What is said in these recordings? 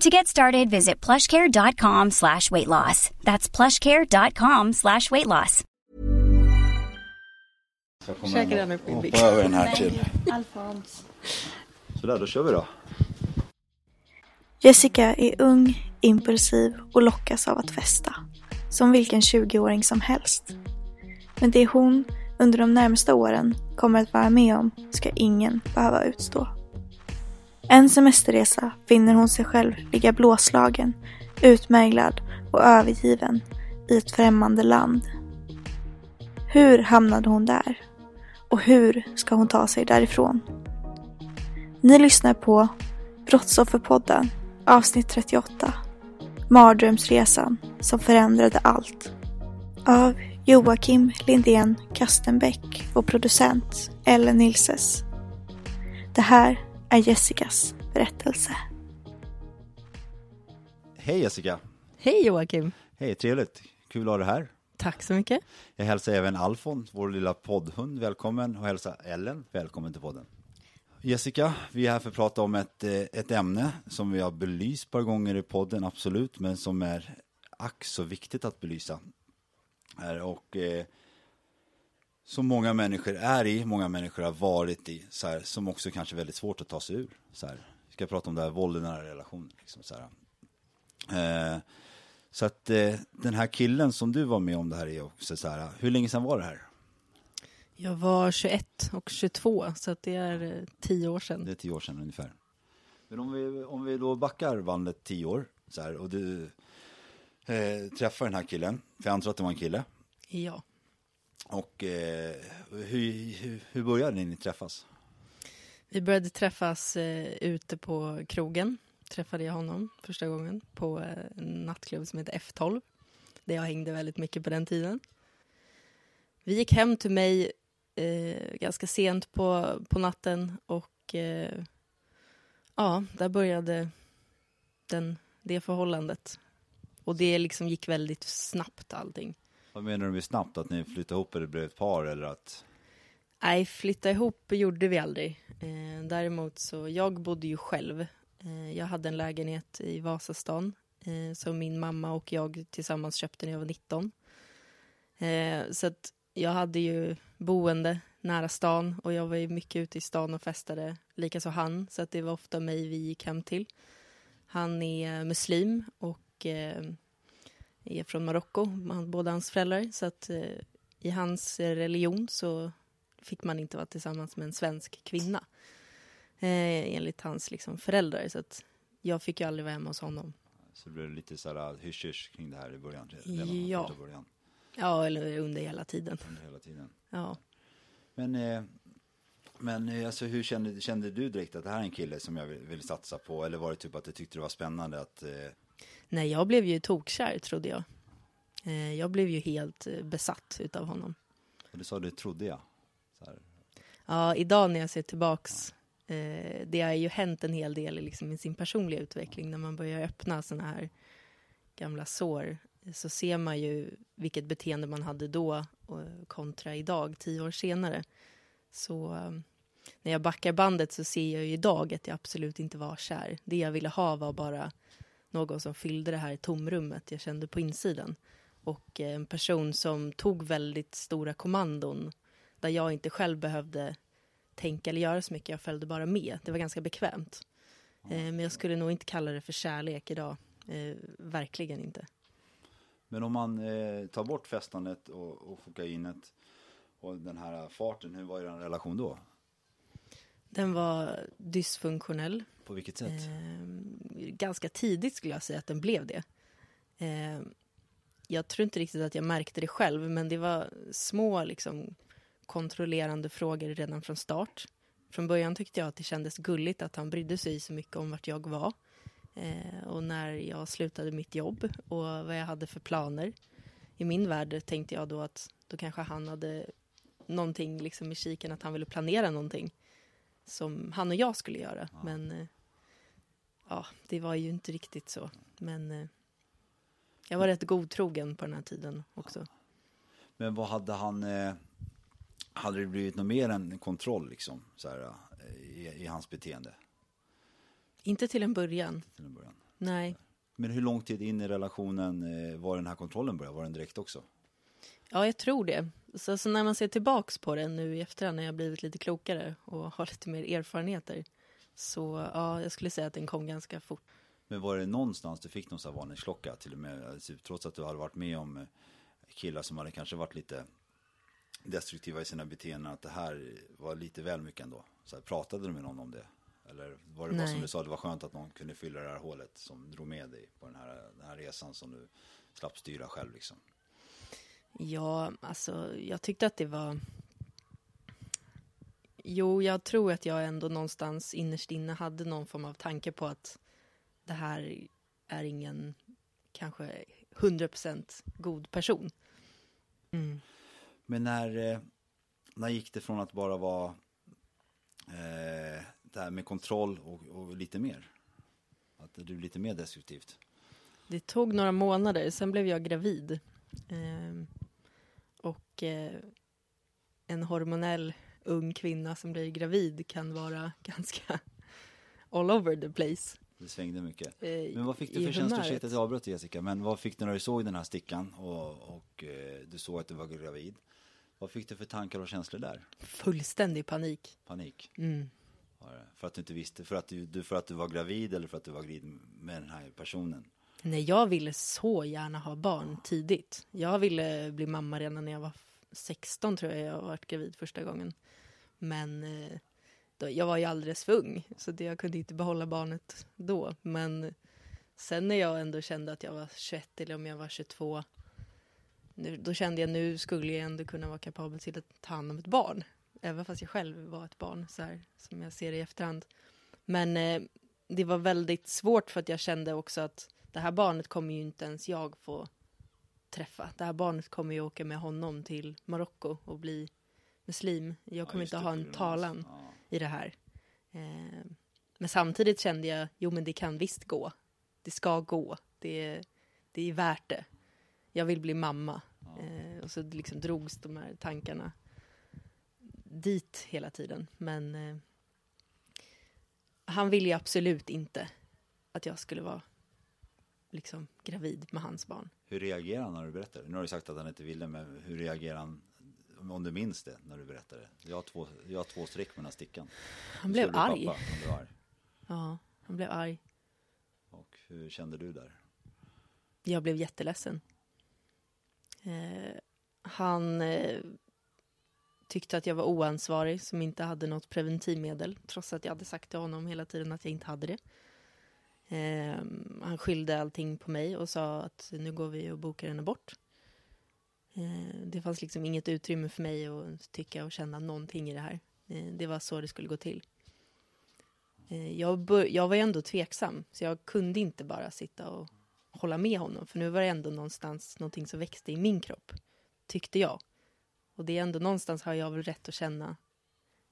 To get started, visit plushcare.com slash weight loss. That's plushcare.com slash weight loss. Käkar den upp i Hoppa över den här till. Alfons. Sådär, då kör vi då. Jessica är ung, impulsiv och lockas av att festa. Som vilken 20-åring som helst. Men det hon under de närmsta åren kommer att vara med om ska ingen behöva utstå. En semesterresa finner hon sig själv ligga blåslagen, utmärglad och övergiven i ett främmande land. Hur hamnade hon där? Och hur ska hon ta sig därifrån? Ni lyssnar på Brottsofferpodden avsnitt 38 Mardrömsresan som förändrade allt. Av Joakim Lindén Kastenbäck och producent Ellen Nilses. Det här är Jessicas berättelse. Hej Jessica! Hej Joakim. Hej, trevligt. Kul att ha dig här. Tack så mycket. Jag hälsar även Alfons, vår lilla poddhund, välkommen och hälsar Ellen välkommen till podden. Jessica, vi är här för att prata om ett, eh, ett ämne som vi har belyst ett par gånger i podden, absolut, men som är ack så viktigt att belysa. Och eh, som många människor är i, många människor har varit i, så här, som också kanske är väldigt svårt att ta sig ur. Så här. Vi ska prata om det här våld i nära relationer. Liksom, så. Eh, så att eh, den här killen som du var med om det här är också så här, hur länge sedan var det här? Jag var 21 och 22 så att det är eh, tio år sedan. Det är tio år sedan ungefär. Men om vi, om vi då backar bandet tio år så här, och du eh, träffar den här killen, för jag antar att det var en kille. Ja. Och eh, hur, hur, hur började ni träffas? Vi började träffas eh, ute på krogen. Träffade jag honom första gången på eh, en nattklubb som heter F12. Där jag hängde väldigt mycket på den tiden. Vi gick hem till mig eh, ganska sent på, på natten och eh, ja, där började den, det förhållandet. Och det liksom gick väldigt snabbt allting. Vad menar du med snabbt? Att ni flyttade ihop eller blev ett par eller att? Nej, flytta ihop gjorde vi aldrig. Eh, däremot så, jag bodde ju själv. Eh, jag hade en lägenhet i Vasastan eh, som min mamma och jag tillsammans köpte när jag var 19. Eh, så att jag hade ju boende nära stan och jag var ju mycket ute i stan och festade, likaså han, så att det var ofta mig vi gick hem till. Han är muslim och eh, är från Marocko, båda hans föräldrar, så att eh, i hans religion så fick man inte vara tillsammans med en svensk kvinna. Eh, enligt hans liksom, föräldrar, så att jag fick ju aldrig vara hemma hos honom. Så blev det lite så här hysch kring det här i början? redan Ja. Början, Ja, eller under hela tiden. under hela tiden. Ja. Men, eh, men eh, alltså, hur kände, kände du direkt att det här är en kille som jag vill, vill satsa på? Eller var det typ att du tyckte det var spännande att eh, Nej, jag blev ju tokkär, trodde jag. Eh, jag blev ju helt eh, besatt utav honom. och du sa det trodde jag? Ja, idag när jag ser tillbaks, eh, det har ju hänt en hel del liksom, i sin personliga utveckling. När man börjar öppna såna här gamla sår så ser man ju vilket beteende man hade då och, kontra idag, tio år senare. Så eh, när jag backar bandet så ser jag ju idag att jag absolut inte var kär. Det jag ville ha var bara någon som fyllde det här tomrummet jag kände på insidan. Och eh, en person som tog väldigt stora kommandon där jag inte själv behövde tänka eller göra så mycket. Jag följde bara med. Det var ganska bekvämt. Eh, men jag skulle nog inte kalla det för kärlek idag. Eh, verkligen inte. Men om man tar bort festandet och, och kokainet och den här farten, hur var er relation då? Den var dysfunktionell. På vilket sätt? Eh, ganska tidigt skulle jag säga att den blev det. Eh, jag tror inte riktigt att jag märkte det själv, men det var små liksom, kontrollerande frågor redan från start. Från början tyckte jag att det kändes gulligt att han brydde sig så mycket om vart jag var. Eh, och när jag slutade mitt jobb och vad jag hade för planer. I min värld tänkte jag då att då kanske han hade någonting liksom i kiken, att han ville planera någonting som han och jag skulle göra. Ja. Men eh, ja, det var ju inte riktigt så. Men eh, jag var rätt godtrogen på den här tiden också. Men vad hade han, eh, hade det blivit något mer än kontroll liksom, så här, i, i, hans beteende? Inte till en början. Till en början. Nej. Men hur lång tid in i relationen var den här kontrollen började? Var den direkt också? Ja, jag tror det. Så, så, när man ser tillbaks på det nu i efterhand när jag blivit lite klokare och har lite mer erfarenheter så ja, jag skulle säga att den kom ganska fort. Men var det någonstans du fick någon sån här varningsklocka till och med, alltså, trots att du hade varit med om eh, killar som hade kanske varit lite destruktiva i sina beteenden, att det här var lite väl mycket ändå? Så här, pratade du med någon om det? Eller var det Nej. bara som du sa, det var skönt att någon kunde fylla det här hålet som drog med dig på den här, den här resan som du slapp styra själv liksom? Ja, alltså jag tyckte att det var... Jo, jag tror att jag ändå någonstans innerst inne hade någon form av tanke på att det här är ingen kanske 100% god person. Mm. Men när, eh, när gick det från att bara vara eh, det här med kontroll och, och, lite mer? Att det blev lite mer destruktivt? Det tog några månader, sen blev jag gravid. Eh, och eh, en hormonell ung kvinna som blir gravid kan vara ganska all over the place. Det svängde mycket. Eh, men vad fick du för känslor? Ursäkta att jag avbröt Jessica, men vad fick du när du såg den här stickan och, och eh, du såg att du var gravid? Vad fick du för tankar och känslor där? Fullständig panik. Panik? Mm. För att du inte visste, för att du, för att du var gravid eller för att du var gravid med den här personen? Nej, jag ville så gärna ha barn tidigt. Jag ville bli mamma redan när jag var 16 tror jag jag varit gravid första gången. Men eh, då, jag var ju alldeles för ung så det, jag kunde inte behålla barnet då. Men sen när jag ändå kände att jag var 21 eller om jag var 22 nu, då kände jag nu skulle jag ändå kunna vara kapabel till att ta hand om ett barn. Även fast jag själv var ett barn, så här, som jag ser det i efterhand. Men eh, det var väldigt svårt för att jag kände också att det här barnet kommer ju inte ens jag få träffa. Det här barnet kommer ju åka med honom till Marocko och bli muslim. Jag kommer ja, inte ha en talan ja. i det här. Eh, men samtidigt kände jag, jo men det kan visst gå. Det ska gå. Det, det är värt det. Jag vill bli mamma. Ja. Eh, och så liksom drogs de här tankarna dit hela tiden. Men eh, han ville ju absolut inte att jag skulle vara liksom gravid med hans barn. Hur reagerar han när du berättar Nu har du sagt att han inte ville, men hur reagerar han om du minns det när du berättade? Jag har två, jag har två streck med den här stickan. Han blev arg. Pappa, han blev arg. Ja, han blev arg. Och hur kände du där? Jag blev jätteledsen. Eh, han eh, tyckte att jag var oansvarig som inte hade något preventivmedel trots att jag hade sagt till honom hela tiden att jag inte hade det. Eh, han skyllde allting på mig och sa att nu går vi och bokar en abort. Eh, det fanns liksom inget utrymme för mig att tycka och känna någonting i det här. Eh, det var så det skulle gå till. Ehm, jag, jag var ändå tveksam, så jag kunde inte bara sitta och hålla med honom. För nu var det ändå någonstans någonting som växte i min kropp, tyckte jag. Och det är ändå någonstans har jag väl rätt att känna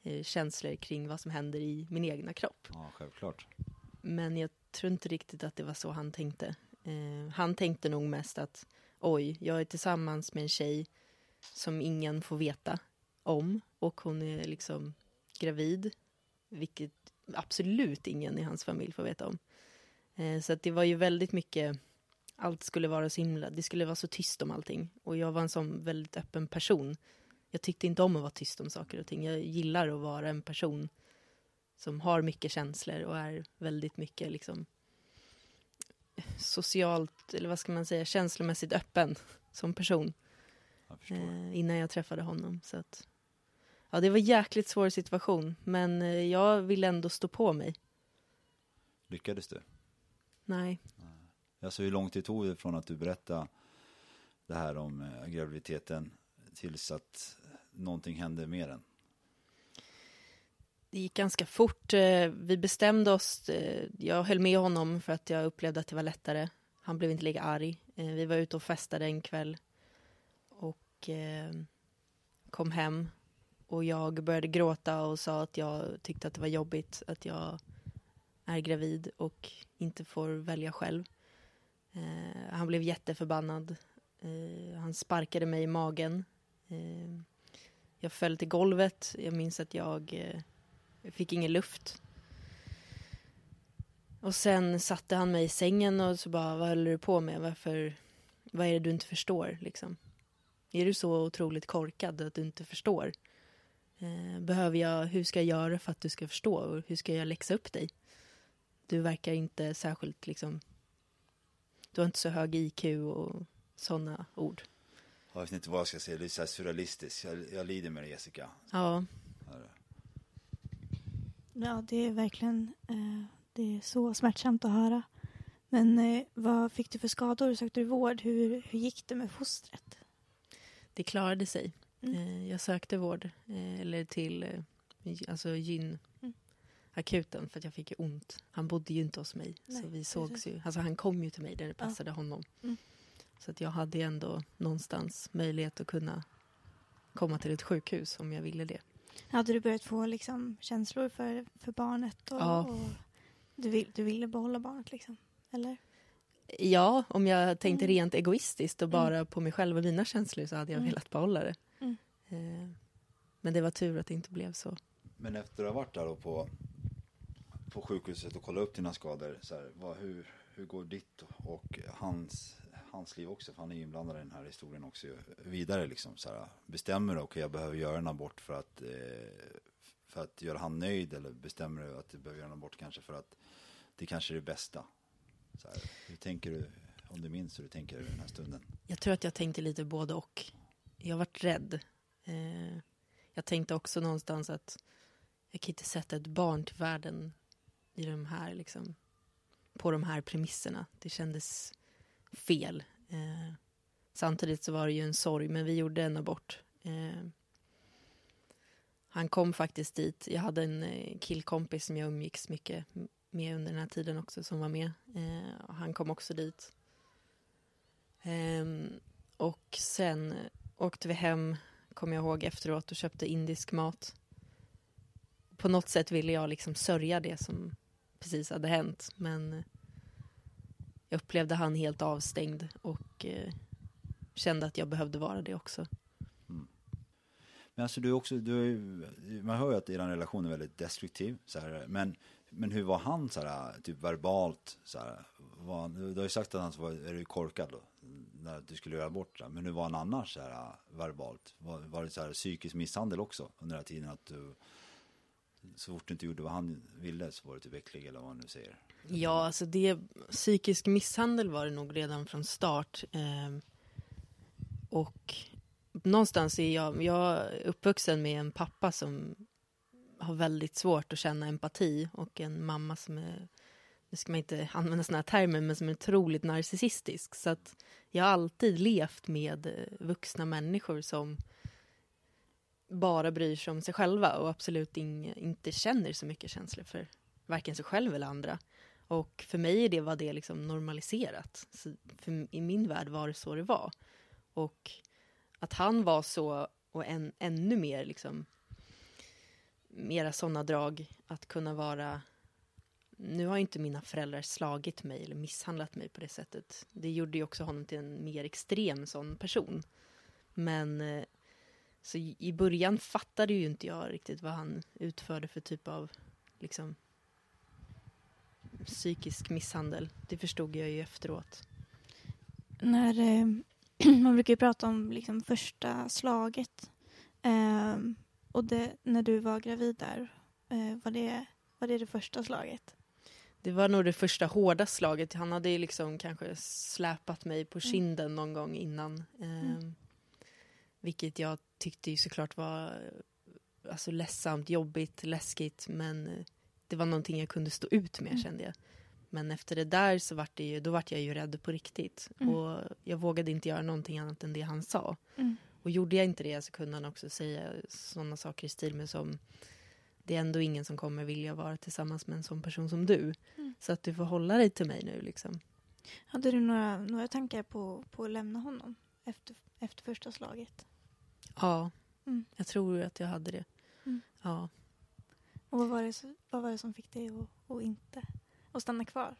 eh, känslor kring vad som händer i min egna kropp. Ja, självklart. Men jag tror inte riktigt att det var så han tänkte. Eh, han tänkte nog mest att oj, jag är tillsammans med en tjej som ingen får veta om och hon är liksom gravid, vilket absolut ingen i hans familj får veta om. Eh, så att det var ju väldigt mycket, allt skulle vara så himla, det skulle vara så tyst om allting. Och jag var en sån väldigt öppen person. Jag tyckte inte om att vara tyst om saker och ting. Jag gillar att vara en person som har mycket känslor och är väldigt mycket liksom socialt, eller vad ska man säga, känslomässigt öppen som person. Jag eh, innan jag träffade honom. Så att, ja, det var en jäkligt svår situation, men eh, jag ville ändå stå på mig. Lyckades du? Nej, Alltså hur lång tid tog det från att du berättade det här om eh, graviditeten tills att någonting hände med den? Det gick ganska fort. Eh, vi bestämde oss, eh, jag höll med honom för att jag upplevde att det var lättare. Han blev inte lika arg. Eh, vi var ute och festade en kväll och kom hem och jag började gråta och sa att jag tyckte att det var jobbigt att jag är gravid och inte får välja själv. Han blev jätteförbannad. Han sparkade mig i magen. Jag föll till golvet. Jag minns att jag eh, jag fick ingen luft. Och sen satte han mig i sängen och så bara, vad håller du på med? Varför, vad är det du inte förstår liksom? Är du så otroligt korkad att du inte förstår? Eh, behöver jag, hur ska jag göra för att du ska förstå? Och hur ska jag läxa upp dig? Du verkar inte särskilt liksom, du har inte så hög IQ och sådana ord. Jag vet inte vad jag ska säga, det är så här surrealistiskt. Jag, jag lider med dig Jessica. Ja, Ja, det är verkligen eh, det är så smärtsamt att höra. Men eh, vad fick du för skador? Sökte du vård? Hur, hur gick det med fostret? det klarade sig. Mm. Eh, jag sökte vård, eh, eller till eh, alltså gyn Mm. akuten för att jag fick ju ont. Han bodde ju inte hos mig. Nej, så vi sågs ju. Alltså han kom ju till mig där det Ja. passade honom. Mm. Så att jag hade ändå någonstans möjlighet att kunna komma till ett sjukhus om jag ville det. Hade du börjat få liksom, känslor för, för barnet? Och, Ja. och du, vill, du ville behålla barnet liksom? Eller? Ja, om jag tänkte Mm. rent egoistiskt och bara på mig själv och mina känslor så hade jag Mm. velat behålla det. Mm. Eh, men det var tur att det inte blev så. Men efter att ha varit där då på, på sjukhuset och kollat upp dina skador, så här, vad, hur, hur går ditt och hans, hans liv också, för han är ju inblandad i den här historien också, ju, vidare liksom så här, bestämmer du, okej jag behöver göra en abort för att, eh, för att göra han nöjd eller bestämmer du att du behöver göra en abort kanske för att det kanske är det bästa? Så här, hur tänker du, om du minns hur du tänker i den här stunden? Jag tror att jag tänkte lite både och. Jag varit rädd. Eh, jag tänkte också någonstans att jag kan inte sätta ett barn till världen i de här, liksom, på de här premisserna. Det kändes fel. Eh, samtidigt så var det ju en sorg, men vi gjorde en abort. Eh, han kom faktiskt dit. Jag hade en eh, killkompis som jag umgicks mycket med under den här tiden också som var med. Eh, och han kom också dit. Ehm, och sen åkte vi hem, kommer jag ihåg efteråt, och köpte indisk mat. På något sätt ville jag liksom sörja det som precis hade hänt, men jag upplevde han helt avstängd och eh, kände att jag behövde vara det också. Mm. Men alltså du är också, du man hör ju att er relation är väldigt destruktiv, så här, men, men hur var han så här, typ verbalt, så här, var, du har ju sagt att han var, är du korkad då, när du skulle göra bort det, men hur var han annars så här, verbalt? Var, var det så här psykisk misshandel också under den här tiden att du, så fort du inte gjorde vad han ville så var du typ äcklig eller vad man nu säger? Ja, alltså det, psykisk misshandel var det nog redan från start. Eh, och någonstans är jag, jag är uppvuxen med en pappa som har väldigt svårt att känna empati och en mamma som är, nu ska man inte använda sådana här termer, men som är otroligt narcissistisk. Så att jag har alltid levt med eh, vuxna människor som bara bryr sig om sig själva och absolut in, inte känner så mycket känslor för varken sig själv eller andra. Och för mig är det, var det liksom normaliserat. Så för, I min värld var det så det var. Och att han var så, och än, ännu mer liksom, mera sådana drag, att kunna vara nu har inte mina föräldrar slagit mig eller misshandlat mig på det sättet. Det gjorde ju också honom till en mer extrem sån person. Men eh, så i början fattade ju inte jag riktigt vad han utförde för typ av liksom psykisk misshandel. Det förstod jag ju efteråt. När, eh, man brukar ju prata om liksom första slaget. Eh, och det, när du var gravid där, eh, var, det, var det det första slaget? Det var nog det första hårda slaget. Han hade ju liksom kanske släpat mig på kinden någon gång innan. Eh, Vilket jag tyckte ju såklart var alltså, ledsamt, jobbigt, läskigt. Men eh, det var någonting jag kunde stå ut med kände jag. Men efter det där så vart det ju, då vart jag ju rädd på riktigt. Och jag vågade inte göra någonting annat än det han sa. Mm. Och gjorde jag inte det så kunde han också säga sådana saker i stil med som det är ändå ingen som kommer vilja vara tillsammans med en sån person som du. Så att du får hålla dig till mig nu liksom. Hade du några, några tankar på, på att lämna honom efter, efter första slaget? Ja, Mm. jag tror att jag hade det. Mm. Ja. Och vad var det, vad var det som fick dig att, att inte att stanna kvar?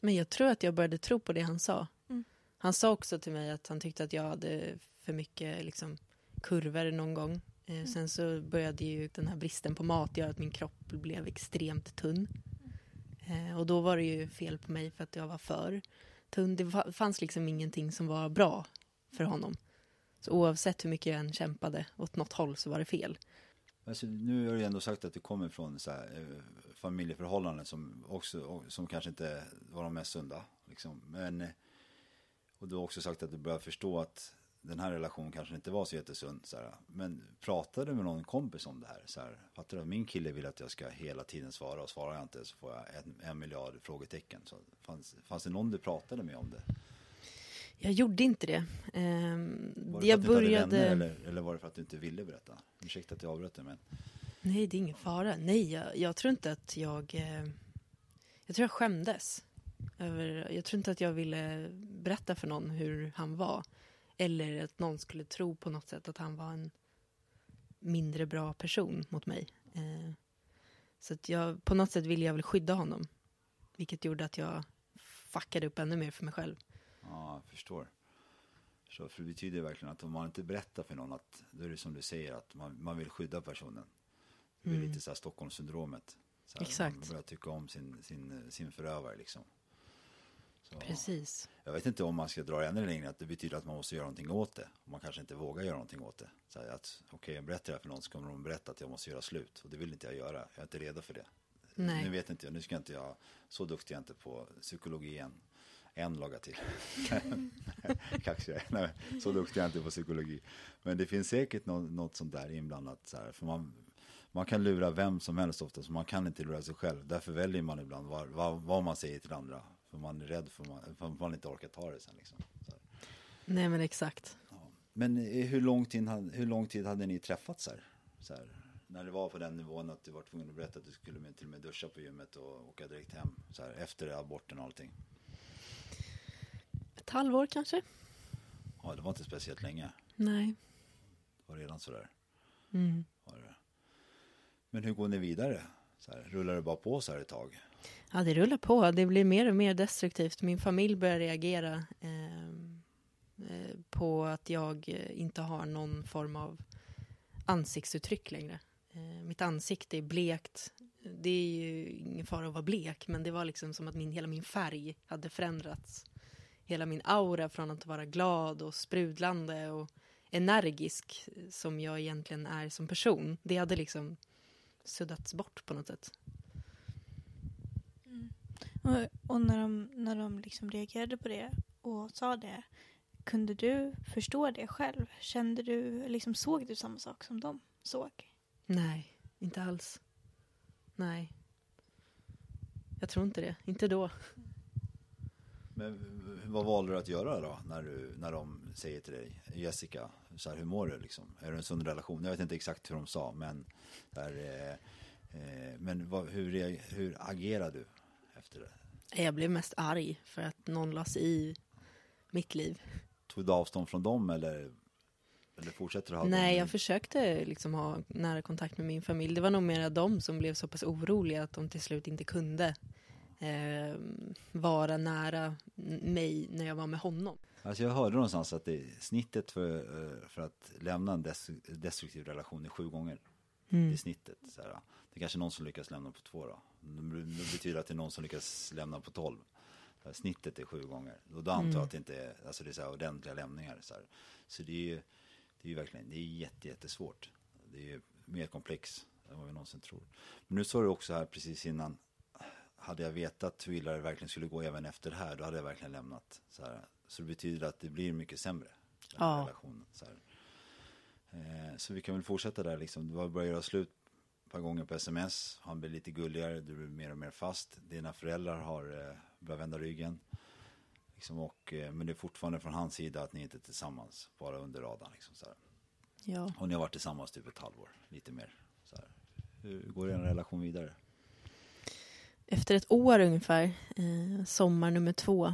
Men jag tror att jag började tro på det han sa. Mm. Han sa också till mig att han tyckte att jag hade för mycket liksom, kurvor någon gång. Eh, Sen så började ju den här bristen på mat göra att min kropp blev extremt tunn. Eh, och då var det ju fel på mig för att jag var för tunn. Det fa- fanns liksom ingenting som var bra för honom. Så oavsett hur mycket jag än kämpade åt något håll så var det fel. Alltså, nu har du ändå sagt att du kommer från så här, eh, familjeförhållanden som också som kanske inte var de mest sunda. Liksom. Men, eh, och du har också sagt att du börjar förstå att den här relationen kanske inte var så jättesund. Så här. Men pratade du med någon kompis om det här? Så här fattar du? Min kille vill att jag ska hela tiden svara och svarar jag inte så får jag en, en miljard frågetecken. Så fanns, fanns det någon du pratade med om det? Jag gjorde inte det. Ehm, Var det jag för att du inte hade började... vänner eller, eller var det för att du inte ville berätta? Ursäkta att jag avbröt dig men Nej, det är ingen fara. Nej, jag, jag tror inte att jag... Eh, jag tror jag skämdes. Över, jag tror inte att jag ville berätta för någon hur han var. Eller att någon skulle tro på något sätt att han var en mindre bra person mot mig. Eh, så att jag, på något sätt ville jag väl skydda honom. Vilket gjorde att jag fuckade upp ännu mer för mig själv. Ja, jag förstår. Så för det betyder verkligen att om man inte berättar för någon att då är det som du säger att man, man vill skydda personen. Det blir lite så här Stockholmssyndromet. Så här, Exakt. Man börjar tycka om sin, sin, sin förövare liksom. Så, Precis. Jag vet inte om man ska dra det ännu längre, att det betyder att man måste göra någonting åt det. Och man kanske inte vågar göra någonting åt det. Så här att, okej, jag berättar det här för någon så kommer de berätta att jag måste göra slut. Och det vill inte jag göra, jag är inte redo för det. Nej. Nu vet inte jag, nu ska inte jag, så duktig är jag inte på psykologi än. En laga till. Kaxig. Nej, så duktig är jag inte på psykologi. Men det finns säkert något, något sånt där inblandat. Så här, för man, man kan lura vem som helst ofta, så man kan inte lura sig själv. Därför väljer man ibland vad, vad, vad man säger till andra. För man är rädd för, man, för man inte orkar ta det sen. Liksom. Nej, men exakt. Ja. Men eh, hur lång, tid, hur lång tid hade ni träffats här? Så här? När det var på den nivån att du var tvungen att berätta att du skulle med, till och med duscha på gymmet och åka direkt hem. Så här, efter aborten och allting. Ett halvår kanske? Ja, det var inte speciellt länge. Nej. Det var redan sådär. Mm. Men hur går ni vidare? Här, rullar det bara på så här ett tag? Ja, det rullar på. Det blir mer och mer destruktivt. Min familj börjar reagera ehm, eh, på att jag eh, inte har någon form av ansiktsuttryck längre. Eh, mitt ansikte är blekt. Det är ju ingen fara att vara blek, men det var liksom som att min, hela min färg hade förändrats. Hela min aura från att vara glad och sprudlande och energisk som jag egentligen är som person, det hade liksom suddats bort på något sätt. Och, och när de, när de liksom reagerade på det och sa det, kunde du förstå det själv? Kände du, liksom såg du samma sak som de såg? Nej, inte alls. Nej. Jag tror inte det. Inte då. Men vad valde du att göra då? När, du, när de säger till dig, Jessica, så här, hur mår du liksom? Är det en sund relation? Jag vet inte exakt hur de sa, men, där, eh, eh, men vad, hur, hur agerar du efter det? Jag blev mest arg för att någon la sig i mitt liv. Tog du avstånd från dem eller, eller fortsätter du ha Nej, jag försökte liksom ha nära kontakt med min familj. Det var nog mera de som blev så pass oroliga att de till slut inte kunde eh, vara nära mig när jag var med honom. Alltså jag hörde någonstans att det, snittet för, eh, för att lämna en des, destruktiv relation är sju gånger. Det är snittet. Så här. Det är kanske någon som lyckas lämna på två då. Det betyder att det är någon som lyckas lämna på tolv. Snittet är sju gånger. Och då antar jag att det inte är, alltså det är så här ordentliga lämningar. Så, här. så det är ju det är ju verkligen, det är jätte, jättesvårt. Det är ju mer komplex än vad vi någonsin tror. Men nu sa du också här precis innan, hade jag vetat hur illa det verkligen skulle gå även efter det här, då hade jag verkligen lämnat. Så, här. så det betyder att det blir mycket sämre. Den här Ja. relationen, så. Eh, så vi kan väl fortsätta där liksom. Du har börjat göra slut ett par gånger på sms. Han blir lite gulligare, du blir mer och mer fast. Dina föräldrar har eh, börjat vända ryggen. Liksom, och, eh, men det är fortfarande från hans sida att ni inte är tillsammans, bara under radarn. Liksom, så. Ja. Och ni har varit tillsammans typ ett halvår, lite mer. Så här. Hur går er relation vidare? Efter ett år ungefär, eh, sommar nummer två,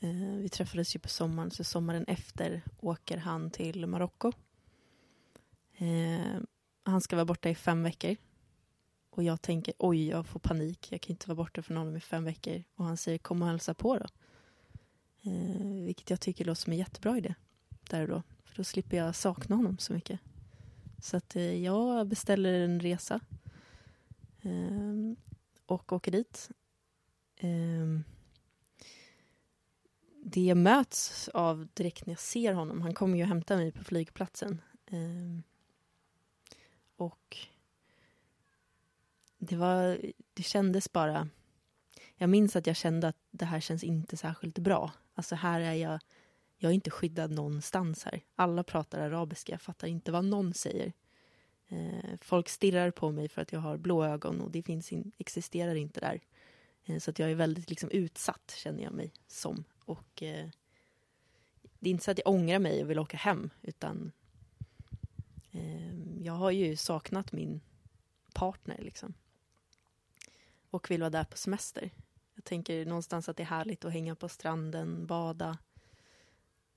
eh, vi träffades ju på sommaren, så sommaren efter åker han till Marocko. Eh, han ska vara borta i fem veckor. Och jag tänker, oj, jag får panik, jag kan inte vara borta från honom i fem veckor. Och han säger, kom och hälsa på då. Eh, vilket jag tycker låter som en jättebra idé, där och då. För då slipper jag sakna honom så mycket. Så att eh, jag beställer en resa. Eh, och åker dit. Um, det jag möts av direkt när jag ser honom, han kommer ju hämta mig på flygplatsen. Um, och det var, det kändes bara, jag minns att jag kände att det här känns inte särskilt bra. Alltså här är jag, jag är inte skyddad någonstans här. Alla pratar arabiska, jag fattar inte vad någon säger. Eh, folk stirrar på mig för att jag har blå ögon och det finns in, existerar inte där. Eh, så att jag är väldigt liksom, utsatt, känner jag mig som. Och eh, Det är inte så att jag ångrar mig och vill åka hem, utan ehm, jag har ju saknat min partner. Liksom. Och vill vara där på semester. Jag tänker någonstans att det är härligt att hänga på stranden, bada,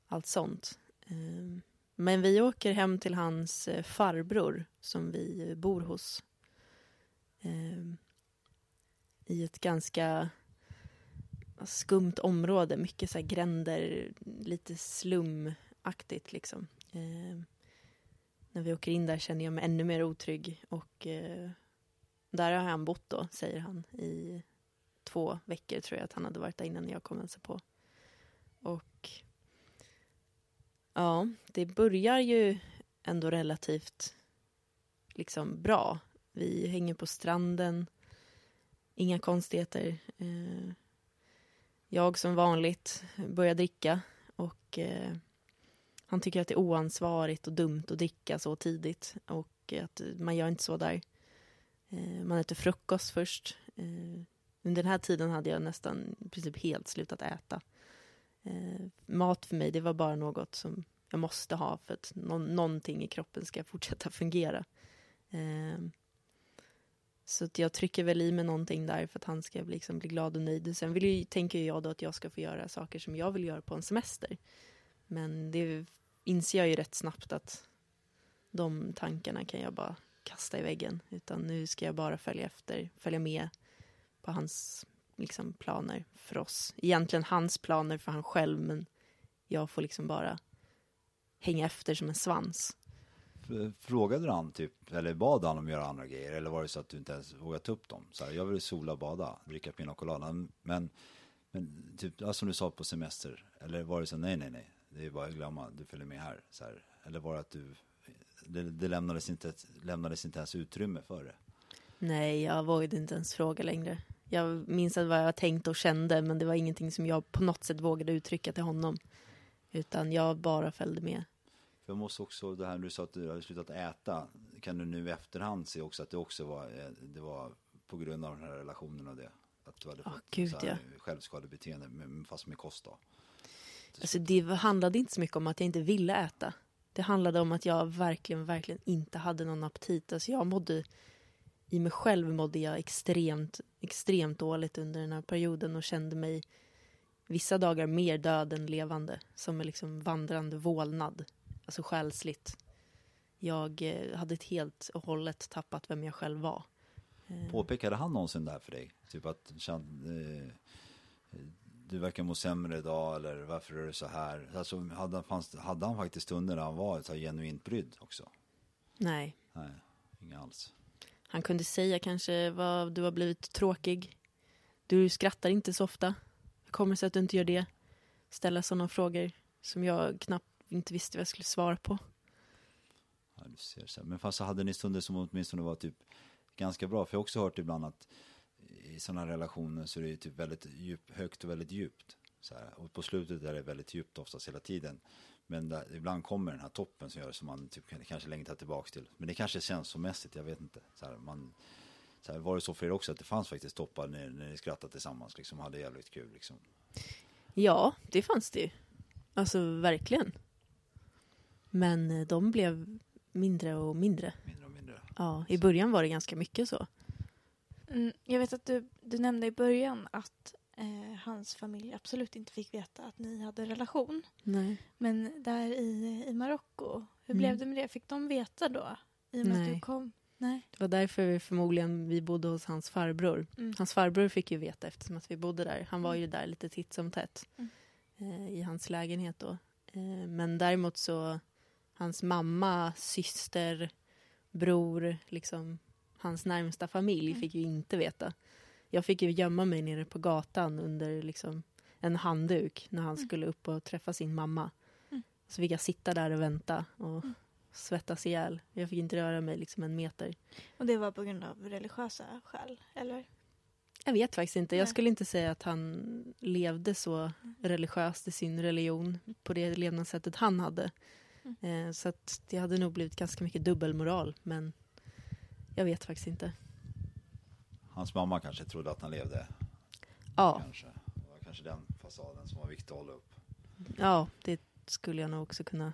allt sånt. Ehm, men vi åker hem till hans eh, farbror som vi bor hos. Eh, I ett ganska skumt område, mycket så här gränder, lite slumaktigt liksom. Eh, när vi åker in där känner jag mig ännu mer otrygg och eh, där har han bott då, säger han, i två veckor tror jag att han hade varit där innan jag kom och hälsade på. Och Ja, det börjar ju ändå relativt liksom bra. Vi hänger på stranden, inga konstigheter. Eh, jag som vanligt börjar dricka och eh, han tycker att det är oansvarigt och dumt att dricka så tidigt och att man gör inte så där. Eh, man äter frukost först. Under den här tiden hade jag nästan i princip helt slutat äta. Eh, mat för mig, det var bara något som jag måste ha för att no någonting i kroppen ska fortsätta fungera. Eh, så att jag trycker väl i mig någonting där för att han ska liksom bli glad och nöjd. Sen vill ju, tänker jag då att jag ska få göra saker som jag vill göra på en semester. Men det inser jag ju rätt snabbt att de tankarna kan jag bara kasta i väggen. Utan nu ska jag bara följa efter, följa med på hans liksom, planer för oss. Egentligen hans planer för han själv, men jag får liksom bara hänga efter som en svans. Frågade han typ, eller bad han om att göra andra grejer? Eller var det så att du inte ens vågade ta upp dem? Så här, jag vill sola bada, dricka pina colada. Men, men typ, ja, som du sa på semester. Eller var det så, nej, nej, nej. Det är bara att glömma, du följer med här. Så här. Eller var det att du, det, det lämnades, inte, lämnades inte ens utrymme för det? Nej, jag vågade inte ens fråga längre. Jag minns vad jag tänkte och kände, men det var ingenting som jag på något sätt vågade uttrycka till honom. Utan jag bara följde med. För jag måste också, det här du sa att du hade slutat äta, kan du nu i efterhand se också att det också var, eh, det var på grund av den här relationen och det? Att du hade oh, fått Gud, så här ja. självskadebeteende, fast med kost då? Alltså det handlade inte så mycket om att jag inte ville äta. Det handlade om att jag verkligen, verkligen inte hade någon aptit. Alltså jag mådde, i mig själv mådde jag extremt, extremt dåligt under den här perioden och kände mig vissa dagar mer död än levande. Som en liksom vandrande vålnad. Alltså själsligt. Jag eh, hade ett helt och hållet tappat vem jag själv var. Eh, Påpekade han någonsin det här för dig? Typ att eh, du verkar må sämre idag eller varför är det så här? Alltså, hade, fanns, hade han faktiskt stunder när han var så genuint brydd också? Nej. Nej, inga alls. Han kunde säga kanske vad du har blivit tråkig. Du skrattar inte så ofta. Hur kommer det sig att du inte gör det? Ställa sådana frågor som jag knappt inte visste vad jag skulle svara på. Ja, du ser så. Men fast så hade ni stunder som åtminstone var typ ganska bra. För jag har också hört ibland att i sådana relationer så är det ju typ väldigt djup, högt och väldigt djupt. Så här. Och på slutet är det väldigt djupt oftast hela tiden. Men där, ibland kommer den här toppen som gör det som man typ kanske längtar tillbaka till. Men det kanske känns så mässigt, jag vet inte. Så här, man, så här, var det så för er också att det fanns faktiskt toppar när, när ni skrattade tillsammans liksom, hade jävligt kul liksom? Ja, det fanns det ju. Alltså verkligen. Men eh, de blev mindre och mindre. Mindre och mindre. Ja, i början var det ganska mycket så. Mm, jag vet att du, du nämnde i början att eh, hans familj absolut inte fick veta att ni hade relation. Nej. Men där i, i Marocko, hur Mm. blev det med det? Fick de veta då? I och med att Nej. du kom? Nej. Det var därför vi förmodligen vi bodde hos hans farbror. Mm. Hans farbror fick ju veta eftersom att vi bodde där. Han var ju där lite titt som tätt Mm. eh, i hans lägenhet då. Eh, men däremot så hans mamma, syster, bror, liksom hans närmsta familj Mm. fick ju inte veta. Jag fick ju gömma mig nere på gatan under liksom en handduk när han Mm. skulle upp och träffa sin mamma. Mm. Så fick jag sitta där och vänta och Mm. svettas ihjäl. Jag fick inte röra mig liksom en meter. Och det var på grund av religiösa skäl, eller? Jag vet faktiskt inte. Jag skulle inte säga att han levde så religiöst i sin religion på det levnadssättet han hade. Mm. Eh, så att det hade nog blivit ganska mycket dubbelmoral. Men jag vet faktiskt inte. Hans mamma kanske trodde att han levde. Ja, Kanske. Det var kanske den fasaden som var viktig att hålla upp. ja det skulle jag nog också kunna.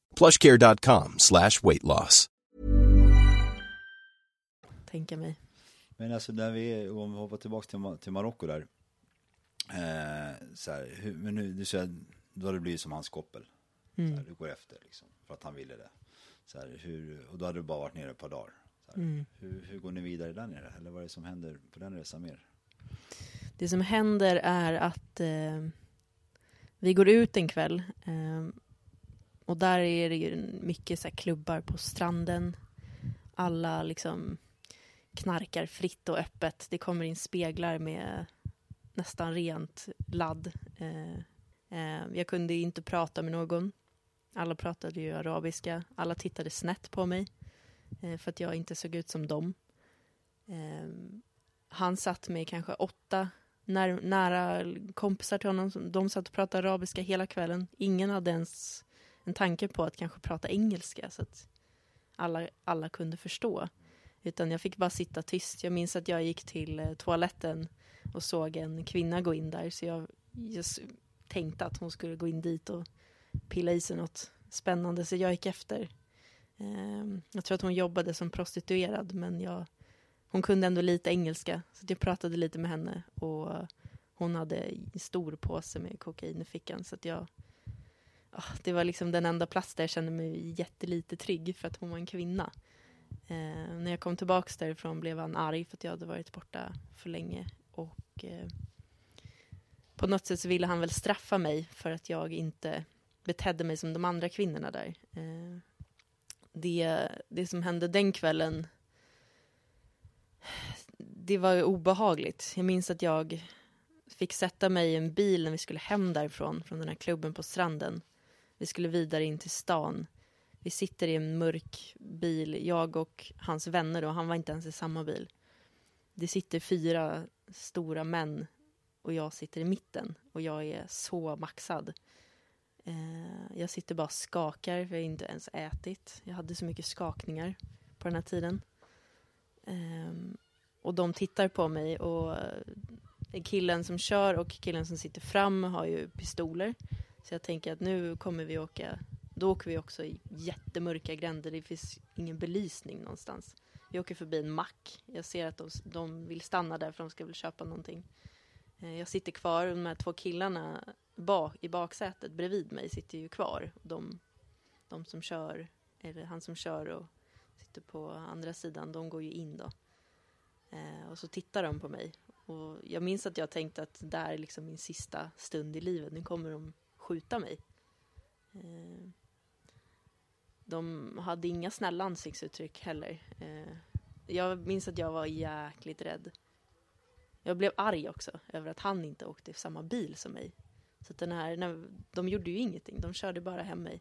plushcare.com slash weight loss. Tänka mig. Men alltså när vi, om vi hoppar tillbaka till, till Marocko där. Eh, så här, hur, men nu, du säger, då har det blivit som hans koppel. Så här, du går efter liksom, för att han ville det. Så här, hur, och då hade du bara varit nere ett par dagar. Så här, hur, hur går ni vidare där nere? Eller vad är det som händer på den resan mer? Det som händer är att eh, vi går ut en kväll eh, och där är det ju mycket så här, klubbar på stranden. Alla liksom knarkar fritt och öppet. Det kommer in speglar med nästan rent ladd. Eh, eh, jag kunde inte prata med någon. Alla pratade ju arabiska. Alla tittade snett på mig eh, för att jag inte såg ut som dem. Eh, han satt med kanske åtta när, nära kompisar till honom. De satt och pratade arabiska hela kvällen. Ingen hade ens en tanke på att kanske prata engelska så att alla, alla kunde förstå. Utan jag fick bara sitta tyst. Jag minns att jag gick till eh, toaletten och såg en kvinna gå in där så jag, just tänkte att hon skulle gå in dit och pilla i sig något spännande så jag gick efter. Ehm, jag tror att hon jobbade som prostituerad men jag hon kunde ändå lite engelska, så jag pratade lite med henne och hon hade en stor påse med kokain i fickan så att jag oh, det var liksom den enda plats där jag kände mig jättelite trygg för att hon var en kvinna. Eh, när jag kom tillbaka därifrån blev han arg för att jag hade varit borta för länge och eh, på något sätt så ville han väl straffa mig för att jag inte betedde mig som de andra kvinnorna där. Eh, det, det som hände den kvällen det var obehagligt. Jag minns att jag fick sätta mig i en bil när vi skulle hem därifrån, från den här klubben på stranden. Vi skulle vidare in till stan. Vi sitter i en mörk bil, jag och hans vänner då, han var inte ens i samma bil. Det sitter fyra stora män och jag sitter i mitten och jag är så maxad. Eh, jag sitter bara och skakar, för jag har inte ens ätit. Jag hade så mycket skakningar på den här tiden. Eh, och de tittar på mig och eh, killen som kör och killen som sitter fram har ju pistoler. Så jag tänker att nu kommer vi åka, då åker vi också i jättemörka gränder, det finns ingen belysning någonstans. Vi åker förbi en mack, jag ser att de, de vill stanna där för de ska väl köpa någonting. Eh, jag sitter kvar, de här två killarna bak, i baksätet bredvid mig sitter ju kvar. De, de som kör, eller han som kör och sitter på andra sidan, de går ju in då. Eh, och så tittar de på mig. Och jag minns att jag tänkte att det här är liksom min sista stund i livet, nu kommer de skjuta mig. Eh, de hade inga snälla ansiktsuttryck heller. Eh, jag minns att jag var jäkligt rädd. Jag blev arg också över att han inte åkte i samma bil som mig. Så att den här, de gjorde ju ingenting, de körde bara hem mig.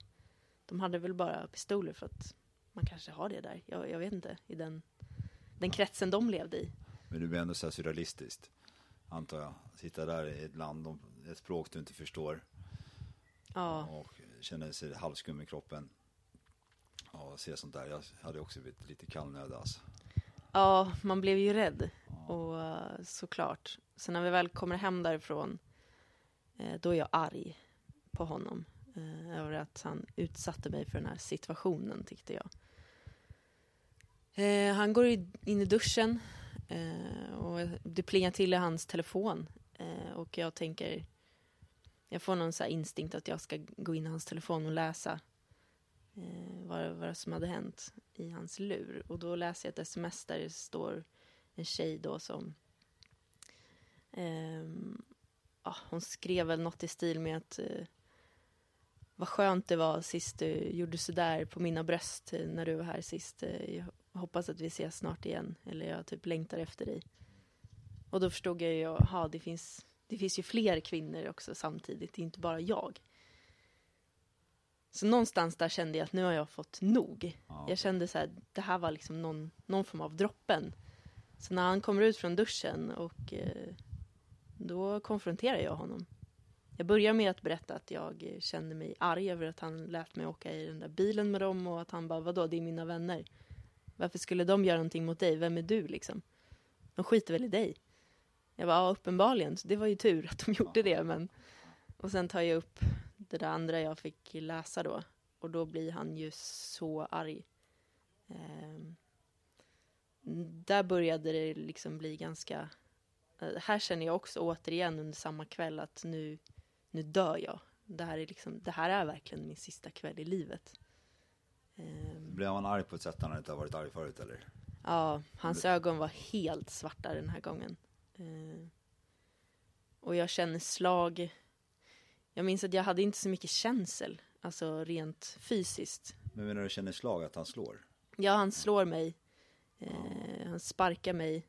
De hade väl bara pistoler för att man kanske har det där. Jag, jag vet inte, i den, den kretsen de levde i. Men det blir ändå så här surrealistiskt, antar jag. Sitta där i ett land, ett språk du inte förstår. Ja. Och känner sig halvskum i kroppen. och se sånt där. Jag hade också blivit lite kallnödig alltså. Ja, man blev ju rädd. Och uh, såklart. Så när vi väl kommer hem därifrån, eh, då är jag arg på honom. Eh, över att han utsatte mig för den här situationen, tyckte jag. Eh, han går in i duschen eh, och det plingar till i hans telefon. Eh, och jag tänker, jag får någon så instinkt att jag ska gå in i hans telefon och läsa eh, vad, vad som hade hänt i hans lur. Och då läser jag ett sms där det står en tjej då som eh, ja, hon skrev väl något i stil med att eh, vad skönt det var sist du gjorde sådär på mina bröst eh, när du var här sist. Eh, jag hoppas att vi ses snart igen. Eller jag typ längtar efter dig. Och då förstod jag ju, jaha, det finns, det finns ju fler kvinnor också samtidigt. Det är inte bara jag. Så någonstans där kände jag att nu har jag fått nog. Ja. Jag kände så här, det här var liksom någon, någon form av droppen. Så när han kommer ut från duschen och eh, då konfronterar jag honom. Jag börjar med att berätta att jag kände mig arg över att han lät mig åka i den där bilen med dem och att han bara, vadå, det är mina vänner. Varför skulle de göra någonting mot dig? Vem är du liksom? De skiter väl i dig? Jag bara, ja uppenbarligen, så det var ju tur att de gjorde det men och sen tar jag upp det där andra jag fick läsa då och då blir han ju så arg. Ehm, där började det liksom bli ganska eh, här känner jag också återigen under samma kväll att nu, nu dör jag. Det här, är liksom, det här är verkligen min sista kväll i livet. Ehm, Blev han arg på ett sätt han inte har varit arg förut eller? Ja, hans ögon var helt svarta den här gången. Eh, och jag känner slag. Jag minns att jag hade inte så mycket känsel, alltså rent fysiskt. Men när du känner slag att han slår? Ja, han slår mig. Eh, han sparkar mig.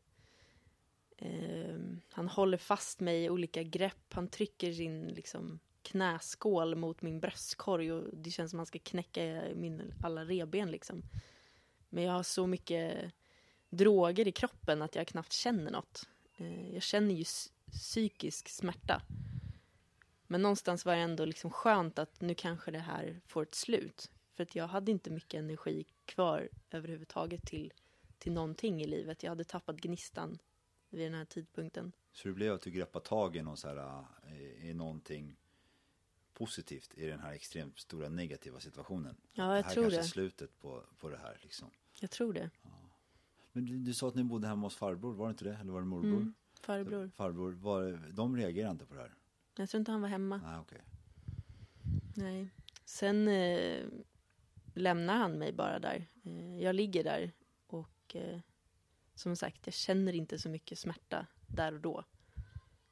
Eh, han håller fast mig i olika grepp. Han trycker sin liksom, knäskål mot min bröstkorg och det känns som att han ska knäcka min alla reben liksom. Men jag har så mycket droger i kroppen att jag knappt känner något. Eh, jag känner ju psykisk smärta. Men någonstans var det ändå liksom skönt att nu kanske det här får ett slut. För att jag hade inte mycket energi kvar överhuvudtaget till, till någonting i livet. Jag hade tappat gnistan vid den här tidpunkten. Så det blev att du greppade tag i, någon så här, i, i någonting positivt i den här extremt stora negativa situationen? Ja, jag det här tror kanske är slutet på, på det här liksom. Jag tror det. Men du, du sa att ni bodde hemma hos farbror, var det inte det? Eller var det morbror? Mm, farbror. Farbror, var, de reagerade inte på det här? Jag tror inte han var hemma. Nej, okej. Nej. Sen eh, lämnar han mig bara där. Eh, jag ligger där och eh, som sagt, jag känner inte så mycket smärta där och då.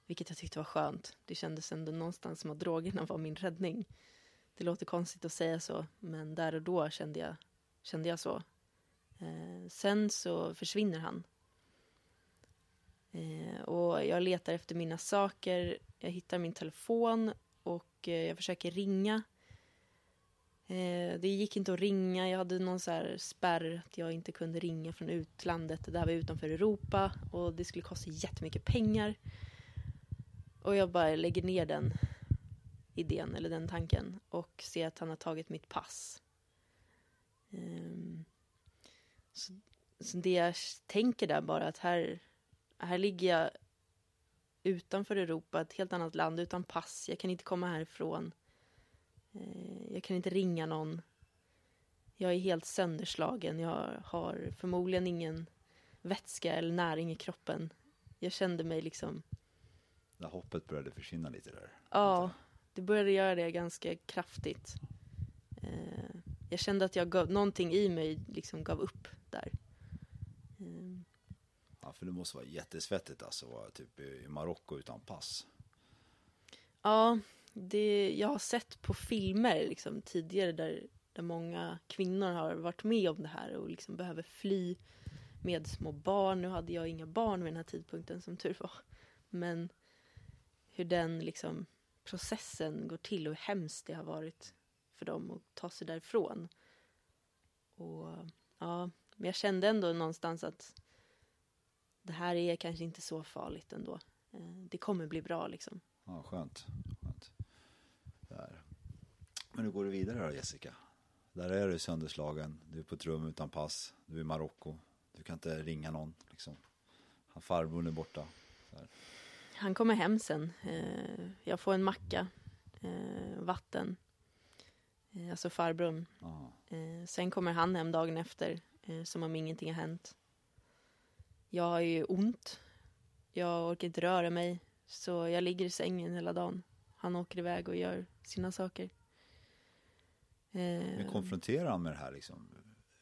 Vilket jag tyckte var skönt. Det kändes ändå någonstans som att drogerna var min räddning. Det låter konstigt att säga så, men där och då kände jag, kände jag så. Eh, sen så försvinner han. Eh, och jag letar efter mina saker, jag hittar min telefon och eh, jag försöker ringa. Eh, det gick inte att ringa, jag hade någon så här spärr att jag inte kunde ringa från utlandet. Det här var utanför Europa och det skulle kosta jättemycket pengar. Och jag bara lägger ner den idén eller den tanken och ser att han har tagit mitt pass. Um, så, det jag tänker där bara att här, här ligger jag utanför Europa, ett helt annat land utan pass. Jag kan inte komma härifrån. Uh, jag kan inte ringa någon. Jag är helt sönderslagen. Jag har förmodligen ingen vätska eller näring i kroppen. Jag kände mig liksom... När hoppet började försvinna lite där. Ja, det började göra det ganska kraftigt. Uh, jag kände att jag gav, någonting i mig liksom gav upp där. Mm. Ja, för det måste vara jättesvettigt alltså, att vara typ i Marocko utan pass. Ja, det, jag har sett på filmer liksom, tidigare där, där många kvinnor har varit med om det här och liksom behöver fly med små barn. Nu hade jag inga barn vid den här tidpunkten som tur var. Men hur den liksom, processen går till och hur hemskt det har varit för dem att ta sig därifrån. Och ja, men jag kände ändå någonstans att det här är kanske inte så farligt ändå. Eh, det kommer bli bra liksom. Ja, skönt. skönt. Där. Men hur går du vidare då Jessica? Där är du sönderslagen, du är på ett rum utan pass, du är i Marocko, du kan inte ringa någon liksom. Han farbrorn är borta. Han kommer hem sen. Eh, jag får en macka, eh, vatten alltså farbrorn. Sen kommer han hem dagen efter, eh, som om ingenting har hänt. Jag har ju ont. Jag orkar inte röra mig, så jag ligger i sängen hela dagen. Han åker iväg och gör sina saker. Men konfronterar han med det här liksom?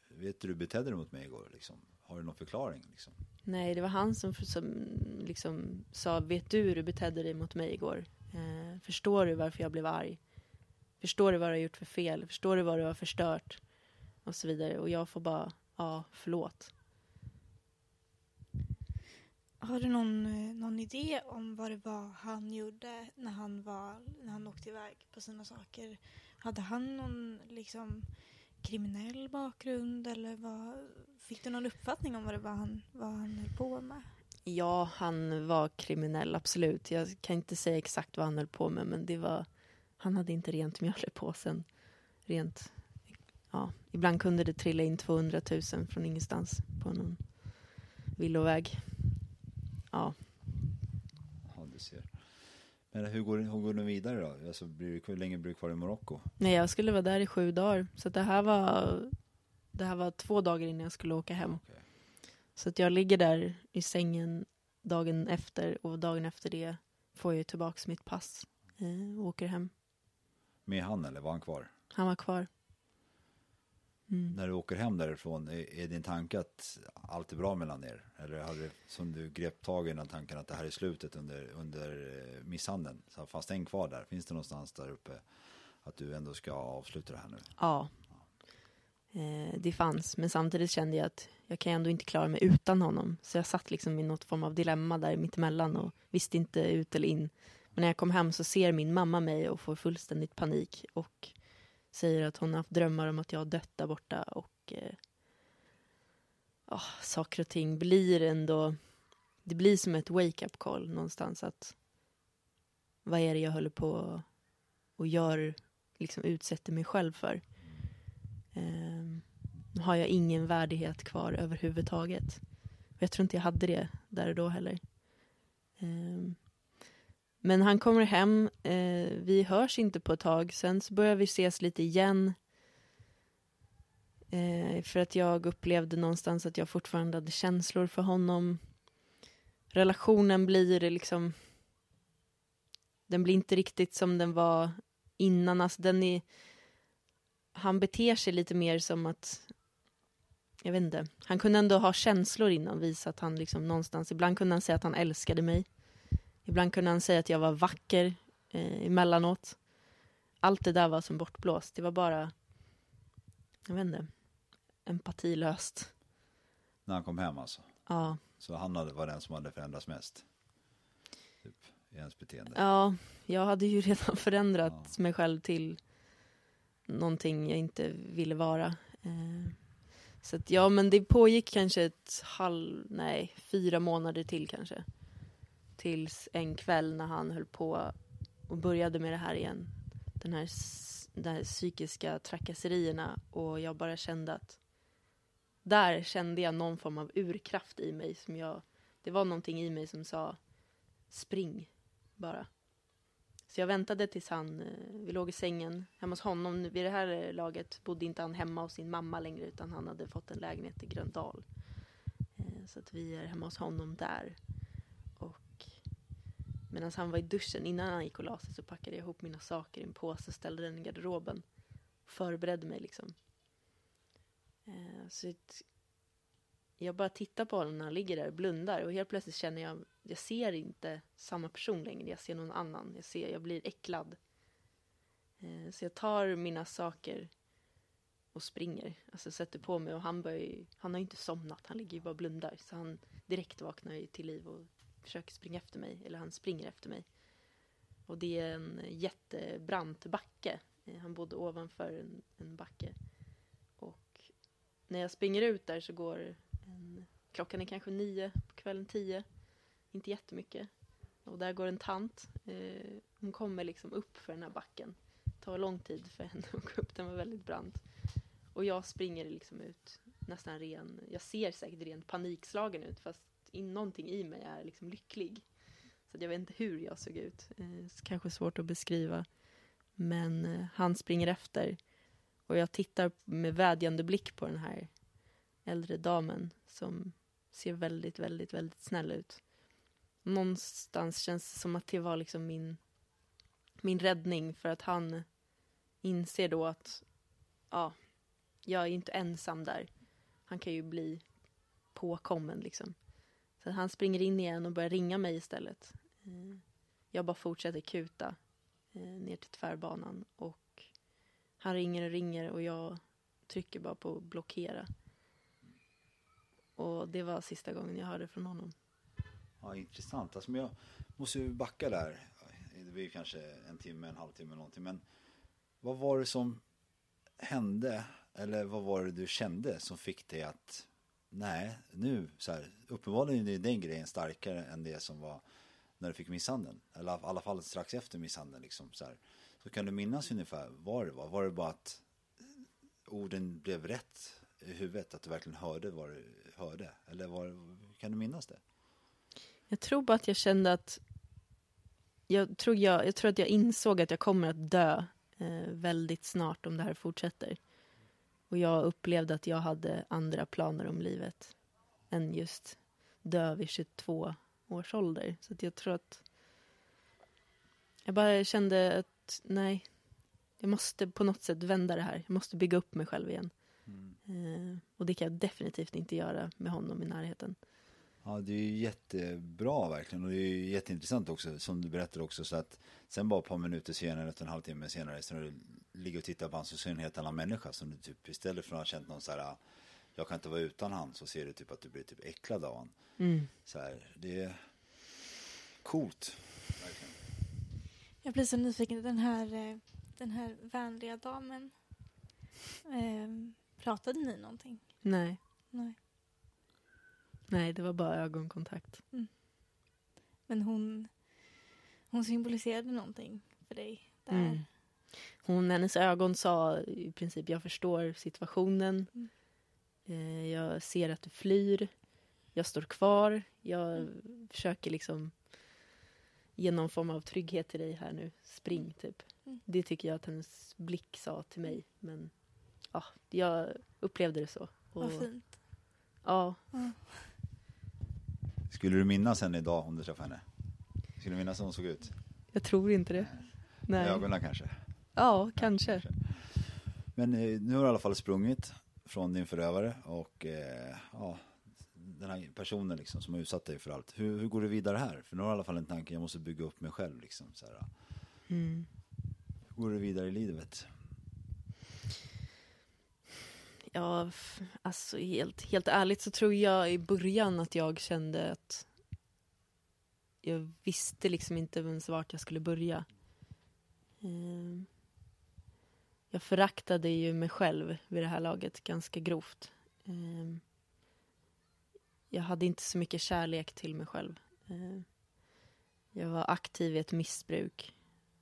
Vet du hur du betedde dig mot mig igår liksom? Har du någon förklaring liksom? Nej, det var han som, som liksom sa, vet du hur du betedde dig mot mig igår? Eh, förstår du varför jag blev arg? Förstår du vad du har gjort för fel? Förstår du vad du har förstört? Och så vidare. Och jag får bara, ja, förlåt. Har du någon, eh, någon idé om vad det var han gjorde när han, var, när han åkte iväg på sina saker? Hade han någon liksom kriminell bakgrund eller vad, fick du någon uppfattning om vad det var han, vad han höll på med? Ja, han var kriminell, absolut. Jag kan inte säga exakt vad han höll på med, men det var han hade inte rent mjöl i påsen. Rent, ja, ibland kunde det trilla in 200 000 från ingenstans på någon villoväg. Ja. Ja, du ser. Men hur går, hur går du vidare då? Alltså, blir hur länge blir du kvar i Marocko? Nej, jag skulle vara där i sju dagar. Så det här var, det här var två dagar innan jag skulle åka hem. Okay. Så att jag ligger där i sängen dagen efter och dagen efter det får jag tillbaka mitt pass eh, och åker hem. Med han eller var han kvar? Han var kvar. Mm. När du åker hem därifrån, är, är din tanke att allt är bra mellan er? Eller har du, som du grep tag i den tanken att det här är slutet under, under eh, misshandeln? Så fanns den kvar där? Finns det någonstans där uppe att du ändå ska avsluta det här nu? Ja, eh, det fanns. Men samtidigt kände jag att jag kan ändå inte klara mig utan honom. Så jag satt liksom i något form av dilemma där mittemellan och visste inte ut eller in. Men när jag kom hem så ser min mamma mig och får fullständigt panik och säger att hon har haft drömmar om att jag har dött där borta och eh, oh, saker och ting blir ändå, det blir som ett wake-up call någonstans att vad är det jag håller på och gör, liksom utsätter mig själv för. Eh, har jag ingen värdighet kvar överhuvudtaget. Och jag tror inte jag hade det där och då heller. Eh, men han kommer hem, eh, vi hörs inte på ett tag, sen så börjar vi ses lite igen. Eh, för att jag upplevde någonstans att jag fortfarande hade känslor för honom. Relationen blir liksom, den blir inte riktigt som den var innan. Alltså den är, han beter sig lite mer som att, jag vet inte, han kunde ändå ha känslor innan, visa att han liksom någonstans, ibland kunde han säga att han älskade mig. Ibland kunde han säga att jag var vacker eh, emellanåt. Allt det där var som bortblåst. Det var bara, jag vet inte, empatilöst. När han kom hem alltså? Ja, Så han hade, var den som hade förändrats mest. Typ, i ens beteende. ja, jag hade ju redan förändrat mig själv till någonting jag inte ville vara. Eh, så att, ja, men det pågick kanske ett halv, nej, fyra månader till kanske. Tills en kväll när han höll på och började med det här igen. Den här, den de här psykiska trakasserierna och jag bara kände att där kände jag någon form av urkraft i mig som jag, det var någonting i mig som sa spring bara. Så jag väntade tills han, eh, vi låg i sängen hemma hos honom. Vid det här eh, laget bodde inte han hemma hos sin mamma längre utan han hade fått en lägenhet i Gröndal. Eh, så att vi är hemma hos honom där. Medan han var i duschen, innan han gick och la sig så packade jag ihop mina saker i en påse och ställde den i garderoben. Förberedde mig liksom. Eh, Så jag bara tittar på honom när han ligger där och blundar och helt plötsligt känner jag, jag ser inte samma person längre, jag ser någon annan. Jag, ser, jag blir äcklad. Eh, Så jag tar mina saker och springer, alltså sätter på mig och han börjar ju, han har ju inte somnat, han ligger ju bara och blundar. Så han direkt vaknar ju till liv och försöker springa efter mig, eller han springer efter mig. Och det är en jättebrant backe. Eh, han bodde ovanför en, en backe. Och när jag springer ut där så går en, klockan är kanske nio på kvällen, tio. Inte jättemycket. Och där går en tant. Eh, hon kommer liksom upp för den här backen. Det tar lång tid för henne att gå upp, den var väldigt brant. Och jag springer liksom ut nästan ren, jag ser säkert rent panikslagen ut fast in, någonting i mig är liksom lycklig. Så att jag vet inte hur jag såg ut. Eh, kanske svårt att beskriva. Men eh, han springer efter. Och jag tittar med vädjande blick på den här äldre damen som ser väldigt, väldigt, väldigt snäll ut. Någonstans känns det som att det var liksom min, min räddning för att han inser då att ja, jag är inte ensam där. Han kan ju bli påkommen liksom. Så han springer in igen och börjar ringa mig istället. Eh, jag bara fortsätter kuta eh, ner till tvärbanan och han ringer och ringer och jag trycker bara på blockera. Och det var sista gången jag hörde från honom. Ja, intressant. Alltså, men jag måste ju backa där. Det blir kanske en timme, en halvtimme någonting. Men vad var det som hände? Eller vad var det du kände som fick dig att nej, nu så här, uppenbarligen är den grejen starkare än det som var när du fick misshandeln. Eller i alla fall strax efter misshandeln liksom så här. Så kan du minnas ungefär vad det var? Var det bara att orden blev rätt i huvudet? Att du verkligen hörde vad du hörde? Eller var, kan du minnas det? Jag tror bara att jag kände att jag tror, jag, jag tror att jag insåg att jag kommer att dö eh, väldigt snart om det här fortsätter. Och jag upplevde att jag hade andra planer om livet än just dö vid 22 års ålder. Så jag tror att jag bara kände att nej, jag måste på något sätt vända det här. Jag måste bygga upp mig själv igen. Eh, och det kan jag definitivt inte göra med honom i närheten. Ja, det är ju jättebra verkligen och det är ju jätteintressant också som du berättar också så att sen bara ett par minuter senare, ett och en halvtimme senare så när du ligger och tittar på honom så ser du en helt annan människa som du typ istället för att ha känt någon så här jag kan inte vara utan han så ser du typ att du blir typ äcklad av han. Så här, det är coolt. Verkligen. Jag blir så nyfiken. Den här, eh, den här vänliga damen. Eh, pratade ni någonting? Nej. Nej. Nej, det var bara ögonkontakt. Men hon, hon symboliserade någonting för dig där. Mm. Hon, hennes ögon sa i princip, jag förstår situationen. Mm. Eh, jag ser att du flyr. Jag står kvar. Jag försöker liksom ge någon form av trygghet till dig här nu. Spring, typ. Mm. Det tycker jag att hennes blick sa till mig. Men ja, jag upplevde det så. Vad fint. Ja, Skulle du minnas henne idag om du träffade henne? Skulle du minnas hur hon såg ut? jag tror inte det. Med Nej. ögonen kanske? Ja, kanske. Men eh, nu har du i alla fall sprungit från din förövare och eh, ja, den här personen liksom som har utsatt dig för allt. Hur, hur går du vidare här? För nu har du i alla fall en tanke, jag måste bygga upp mig själv liksom. Så här. Mm. Hur går du vidare i livet? Ja, alltså helt, helt ärligt så tror jag i början att jag kände att jag visste liksom inte ens vart jag skulle börja. Ehm, jag föraktade ju mig själv vid det här laget ganska grovt. Ehm, jag hade inte så mycket kärlek till mig själv. Ehm, jag var aktiv i ett missbruk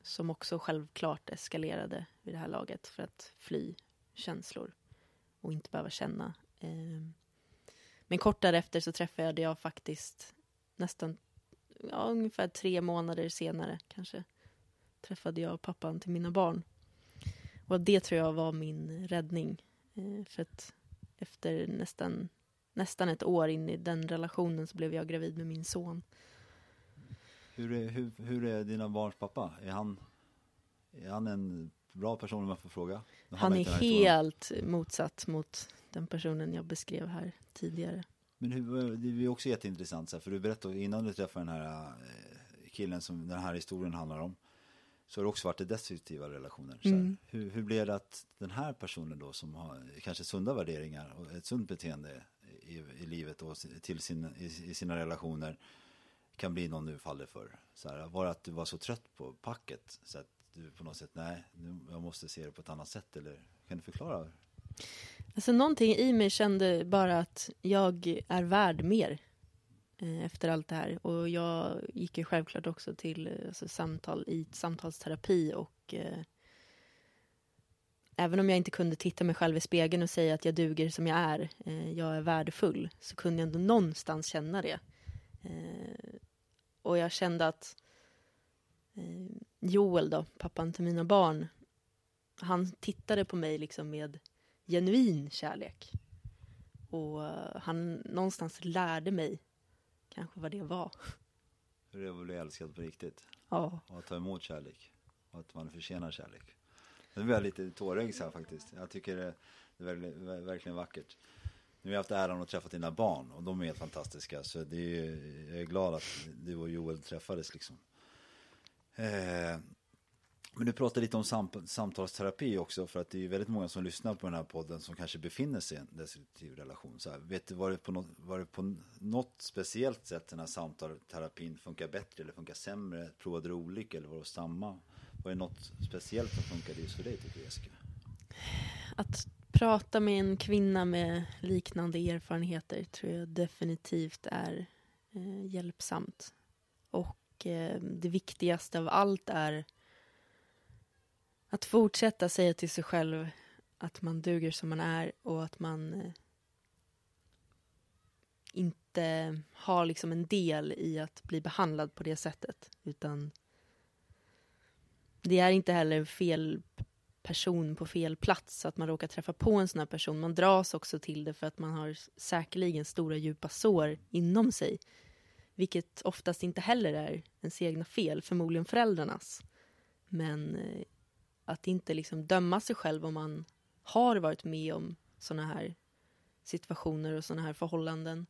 som också självklart eskalerade vid det här laget för att fly känslor och inte behöva känna. Ehm, men kort därefter så träffade jag faktiskt nästan, ja, ungefär tre månader senare kanske, träffade jag pappan till mina barn. Och det tror jag var min räddning. Eh, för att efter nästan, nästan ett år in i den relationen så blev jag gravid med min son. Hur är, hur, hur är dina barns pappa? Är han, är han en bra person om jag får fråga? Han vi är helt motsatt mot den personen jag beskrev här tidigare. Men hur, det är också jätteintressant, så här, för du berättade innan du träffade den här eh, killen som den här historien handlar om. Så har det också varit i destruktiva relationer. Så här, Mm. hur, hur blev det att den här personen då som har kanske sunda värderingar och ett sunt beteende i, i livet och till sin, i, i sina relationer kan bli någon du faller för? Så här, var det att du var så trött på packet så att du på något sätt, nej, nu, jag måste se det på ett annat sätt eller kan du förklara? Alltså någonting i mig kände bara att jag är värd mer eh, efter allt det här. Och jag gick ju självklart också till alltså, samtal i samtalsterapi och eh, även om jag inte kunde titta mig själv i spegeln och säga att jag duger som jag är, eh, jag är värdefull, så kunde jag ändå någonstans känna det. Eh, och jag kände att eh, Joel då, pappan till mina barn, han tittade på mig liksom med genuin kärlek. Och eh, han någonstans lärde mig kanske vad det var. Hur det är att bli älskad på riktigt? Ja. och att ta emot kärlek och att man förtjänar kärlek. Nu blir jag lite tårögd här faktiskt. Jag tycker det är verkligen, verkligen vackert. Nu har jag haft äran att träffa dina barn och de är helt fantastiska. Så det är, jag är glad att du och Joel träffades liksom. Eh, men du pratade lite om sam samtalsterapi också för att det är väldigt många som lyssnar på den här podden som kanske befinner sig i en destruktiv relation. Så här, vet du, var det, på något, var det på något speciellt sätt den här samtalsterapin funkar bättre eller funkar sämre? Provade du olika eller var det samma? Var det något speciellt som funkade just för dig tycker du Jessica? Att prata med en kvinna med liknande erfarenheter tror jag definitivt är eh, hjälpsamt. Och eh, det viktigaste av allt är att fortsätta säga till sig själv att man duger som man är och att man eh, inte har liksom en del i att bli behandlad på det sättet. Utan det är inte heller fel person på fel plats, att man råkar träffa på en sån här person. Man dras också till det för att man har säkerligen stora djupa sår inom sig. Vilket oftast inte heller är ens egna fel, förmodligen föräldrarnas. Men eh, att inte liksom döma sig själv om man har varit med om såna här situationer och såna här förhållanden.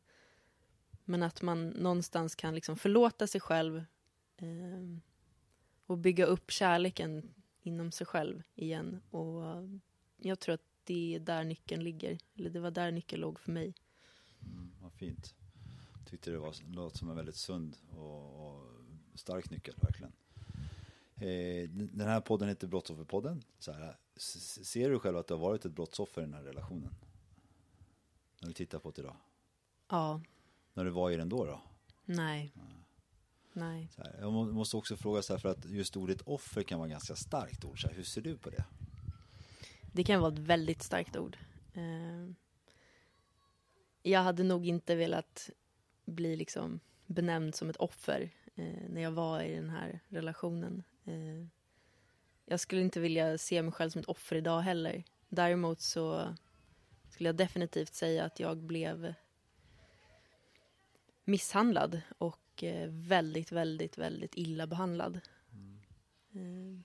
Men att man någonstans kan liksom förlåta sig själv eh, och bygga upp kärleken inom sig själv igen. Och eh, jag tror att det är där nyckeln ligger. Eller det var där nyckeln låg för mig. Mm, vad fint. Tyckte det var, låt som en väldigt sund och, och stark nyckel verkligen. Eh, den här podden heter Brottsofferpodden. Så här, ser du själv att du har varit ett brottsoffer i den här relationen? När du tittar på det idag. Ja, När du var i den då då? nej. Nej. Så här, jag må- måste också fråga så här för att just ordet offer kan vara ganska starkt ord. Så här, hur ser du på det? Det kan vara ett väldigt starkt ord. Eh, Jag hade nog inte velat bli liksom benämnd som ett offer eh, när jag var i den här relationen. Eh, Jag skulle inte vilja se mig själv som ett offer idag heller. Däremot så skulle jag definitivt säga att jag blev misshandlad och eh, väldigt, väldigt, väldigt illa behandlad. Eh,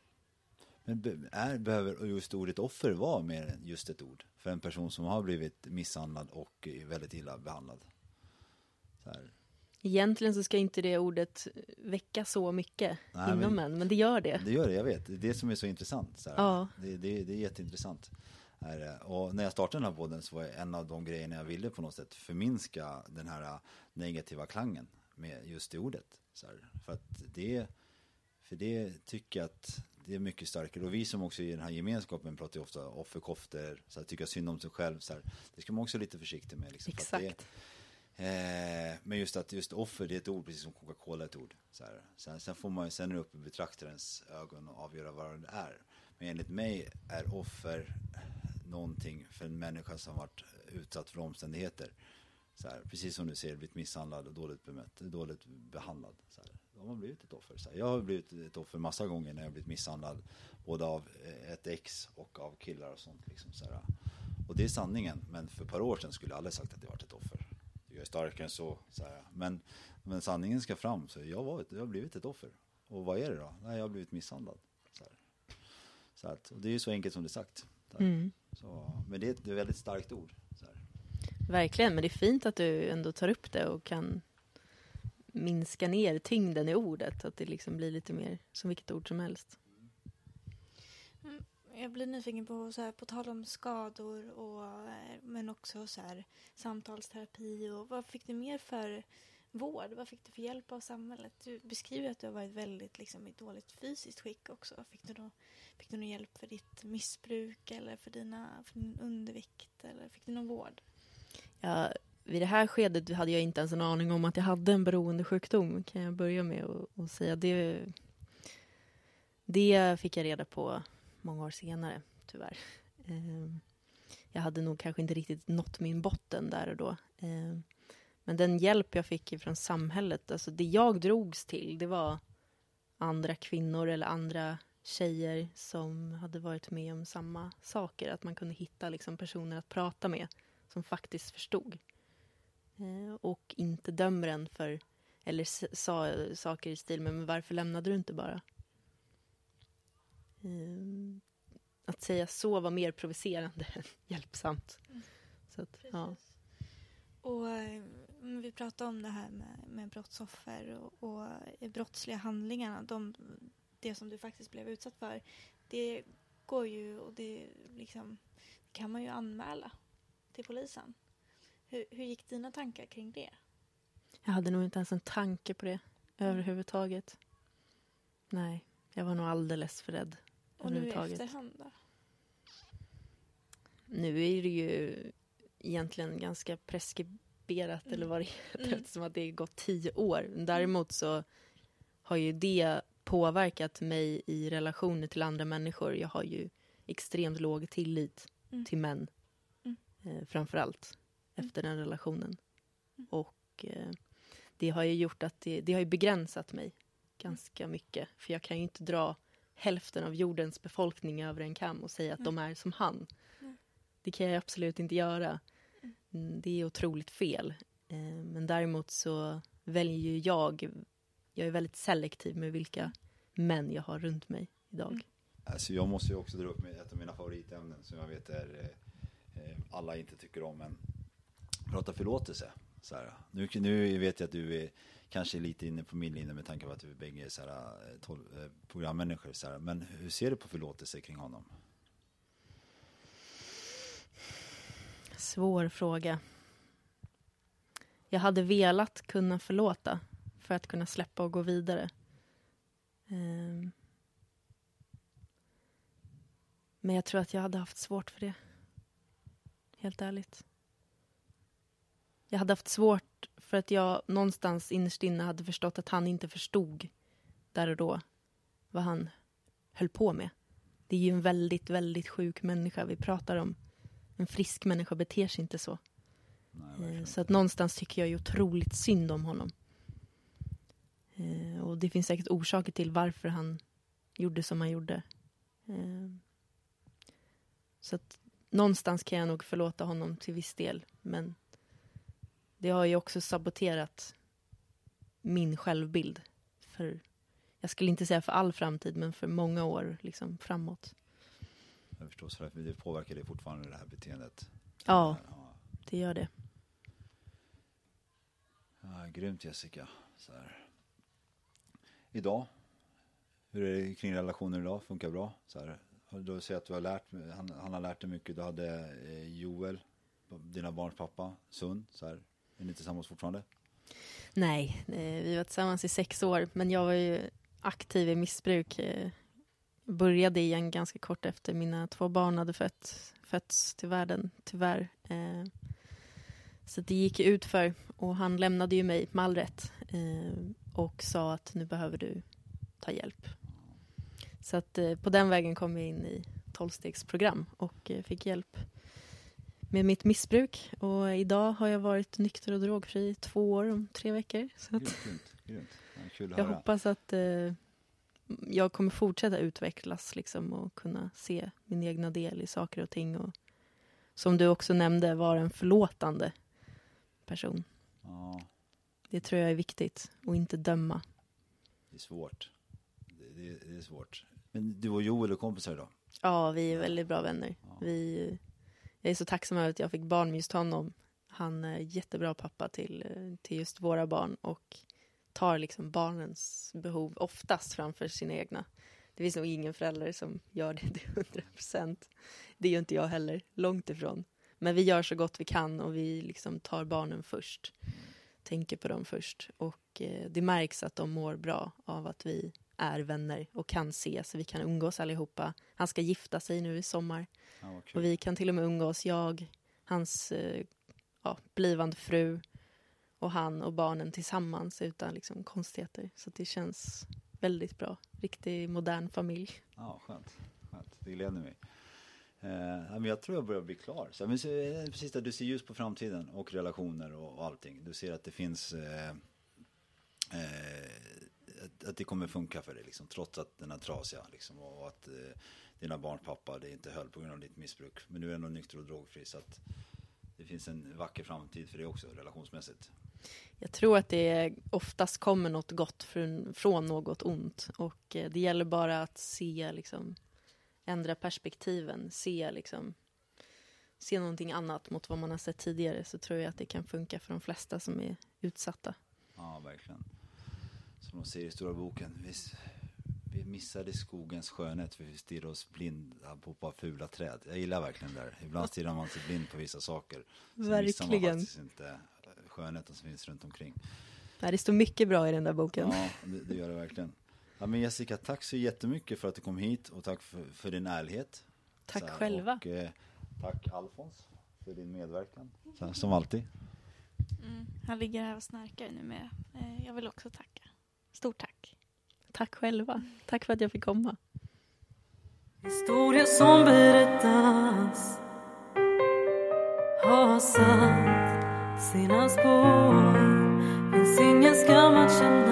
Men är, behöver just ordet offer vara mer än just ett ord? För en person som har blivit misshandlad och väldigt illa behandlad. Så här. Egentligen så ska inte det ordet väcka så mycket Nej, inom men- en, men det gör det. Det gör det, jag vet. Det är det som är så intressant. Så. Ja. Det, det, det är jätteintressant. Och när jag startade den här podden så var en av de grejerna jag ville på något sätt förminska den här negativa klangen med just det ordet. Så här, för att det, för det tycker jag att det är mycket starkare. Och vi som också i den här gemenskapen pratar ju ofta offerkoftor, så här, tycka synd om sig själv. Så här, det ska man också vara lite försiktig med. Liksom, Exakt. Eh, men just att just offer, det är ett ord precis som Coca-Cola är ett ord. Så här. Sen, sen, får man ju, sen är det upp i betraktarens ögon och avgöra vad det är. Men enligt mig är offer någonting för en människa som varit utsatt för omständigheter. Så här, precis som du ser, blivit misshandlad och dåligt bemött, dåligt behandlad. Så här. Då har man blivit ett offer. Så här. Jag har blivit ett offer massa gånger när jag blivit misshandlad. Både av eh, ett ex och av killar och sånt. Liksom, så här. Och det är sanningen. Men för ett par år sedan skulle jag aldrig sagt att jag varit ett offer. Jag är starkare än så. så här. Men, men sanningen ska fram. Så jag, var jag har blivit ett offer. Och vad är det då? Nej, jag har blivit misshandlad. Så, så att, och det är ju så enkelt som det är sagt. Mm. Så, men det är ett, det är ett väldigt starkt ord. Verkligen, men det är fint att du ändå tar upp det och kan minska ner tyngden i ordet. Att det liksom blir lite mer som vilket ord som helst. Jag blir nyfiken på, så här, på tal om skador och, eh, men också så här, samtalsterapi. Och vad fick du mer för vård? Vad fick du för hjälp av samhället? Du beskriver att du har varit väldigt liksom, i dåligt fysiskt skick också. Fick du, då, fick du någon hjälp för ditt missbruk eller för, dina, för din undervikt? Eller fick du någon vård? Ja, vid det här skedet hade jag inte ens en aning om att jag hade en beroendesjukdom, kan jag börja med att säga. Det, det fick jag reda på många år senare, tyvärr. Ehm, jag hade nog kanske inte riktigt nått min botten där och då. Ehm, men den hjälp jag fick från samhället, alltså det jag drogs till, det var andra kvinnor eller andra tjejer som hade varit med om samma saker. Att man kunde hitta liksom personer att prata med som faktiskt förstod. Eh, och inte dömer en för, eller sa saker i stil med, men varför lämnade du inte bara? Eh, att säga så var mer provocerande än hjälpsamt. Mm. Så att, ja. Och eh, vi pratade om det här med, med brottsoffer och, och brottsliga handlingarna, de, det som du faktiskt blev utsatt för. Det går ju och det liksom, kan man ju anmäla till polisen. Hur, hur gick dina tankar kring det? Jag hade nog inte ens en tanke på det överhuvudtaget. Nej, jag var nog alldeles för rädd. Och nu i efterhand då? Nu är det ju egentligen ganska preskriberat mm. eller vad det heter, mm. eftersom att det gått tio år. Däremot så har ju det påverkat mig i relationer till andra människor. Jag har ju extremt låg tillit mm. till män eh, framför allt mm. efter den relationen. Mm. Och eh, det har ju gjort att det, det har ju begränsat mig ganska mycket. För jag kan ju inte dra hälften av jordens befolkning över en kam och säga att mm. de är som han. Mm. Det kan jag absolut inte göra. Mm, det är otroligt fel. Eh, men däremot så väljer ju jag, jag är väldigt selektiv med vilka män jag har runt mig idag. Mm. Alltså jag måste ju också dra upp med ett av mina favoritämnen som jag vet är eh, Eh, alla inte tycker om. Men prata förlåtelse. Så här. Nu, nu vet jag att du är kanske lite inne på min linje med tanke på att vi bägge är så här, eh, eh, programmänniskor. Så här. Men hur ser du på förlåtelse kring honom? Svår fråga. Jag hade velat kunna förlåta för att kunna släppa och gå vidare. Um, men jag tror att jag hade haft svårt för det helt ärligt. Jag hade haft svårt för att jag någonstans innerst inne hade förstått att han inte förstod där och då vad han höll på med. Det är ju en väldigt, väldigt sjuk människa vi pratar om. En frisk människa beter sig inte så. Nej, eh, så att någonstans tycker jag ju otroligt synd om honom. Eh, och det finns säkert orsaker till varför han gjorde som han gjorde. Eh, så att någonstans kan jag nog förlåta honom till viss del. Men det har ju också saboterat min självbild. För, jag skulle inte säga för all framtid, men för många år liksom, framåt. Jag förstår, så det påverkar dig fortfarande det här beteendet? Ja, det gör det. Ja, grymt Jessica. Så här. Idag, hur är det kring relationer idag? Funkar bra? Så här, Du säger att du har lärt, han, han har lärt dig mycket. Du hade eh, Joel, dina barns pappa, Sund. Så här. Är ni tillsammans fortfarande? Nej, eh, vi var tillsammans i sex år, men jag var ju aktiv i missbruk. Eh, började igen ganska kort efter mina två barn hade fötts, fötts till världen, tyvärr. Eh, så det gick ut för och han lämnade ju mig med all rätt och sa att nu behöver du ta hjälp. Så att på den vägen kom jag in i tolvstegsprogram och fick hjälp med mitt missbruk. Och idag har jag varit nykter och drogfri i två år om tre veckor. Så att grymt, grymt. Ja, jag höra. hoppas att eh, jag kommer fortsätta utvecklas liksom, och kunna se min egna del i saker och ting. Och, som du också nämnde, vara en förlåtande person. Ja. Det tror jag är viktigt, och inte döma. Det är svårt. Det, det, det är svårt. Men du och Joel är kompisar idag? Ja, vi är väldigt bra vänner. Ja. Vi jag är så tacksam över att jag fick barn med just honom. Han är jättebra pappa till, till just våra barn och tar liksom barnens behov oftast framför sina egna. Det finns nog ingen förälder som gör det till hundra procent. Det gör inte jag heller, långt ifrån. Men vi gör så gott vi kan och vi liksom tar barnen först. Tänker på dem först. Och eh, det märks att de mår bra av att vi är vänner och kan ses. Vi kan umgås allihopa. Han ska gifta sig nu i sommar. Ja, och vi kan till och med umgås, jag, hans eh, ja, blivande fru och han och barnen tillsammans utan liksom konstigheter. Så det känns väldigt bra. Riktig modern familj. Ja, skönt. skönt. Det gläder mig. Eh, men jag tror jag börjar bli klar. Så, men, eh, precis där, du ser ljus på framtiden och relationer och, och allting. Du ser att det finns eh, eh, att, att, det kommer funka för dig, liksom, trots att den är trasiga. Liksom, och att eh, dina barns pappa det inte höll på grund av ditt missbruk. Men nu är du nykter och drogfri så att det finns en vacker framtid för dig också relationsmässigt. Jag tror att det oftast kommer något gott från, från något ont och eh, det gäller bara att se liksom ändra perspektiven, se liksom se någonting annat mot vad man har sett tidigare så tror jag att det kan funka för de flesta som är utsatta. Ja, verkligen. Som de säger i Stora boken, visst, vi missade skogens skönhet för vi stirrade oss blinda på bara fula träd. Jag gillar verkligen det där. Ibland stirrar man sig blind på vissa saker. Så verkligen. missar man faktiskt inte eh, skönheten som finns runt omkring. Nej, det står mycket bra i den där boken. Ja, det, det gör det verkligen. Ja, men Jessica, tack så jättemycket för att du kom hit och tack för, för din ärlighet. Tack här, själva. Och, eh, tack Alfons för din medverkan, här, som alltid. Mm, han ligger här och snarkar nu med. Eh, jag vill också tacka. Stort tack. Tack själva. Tack för att jag fick komma. Historia som berättas har satt sina spår Finns ingen skam att känna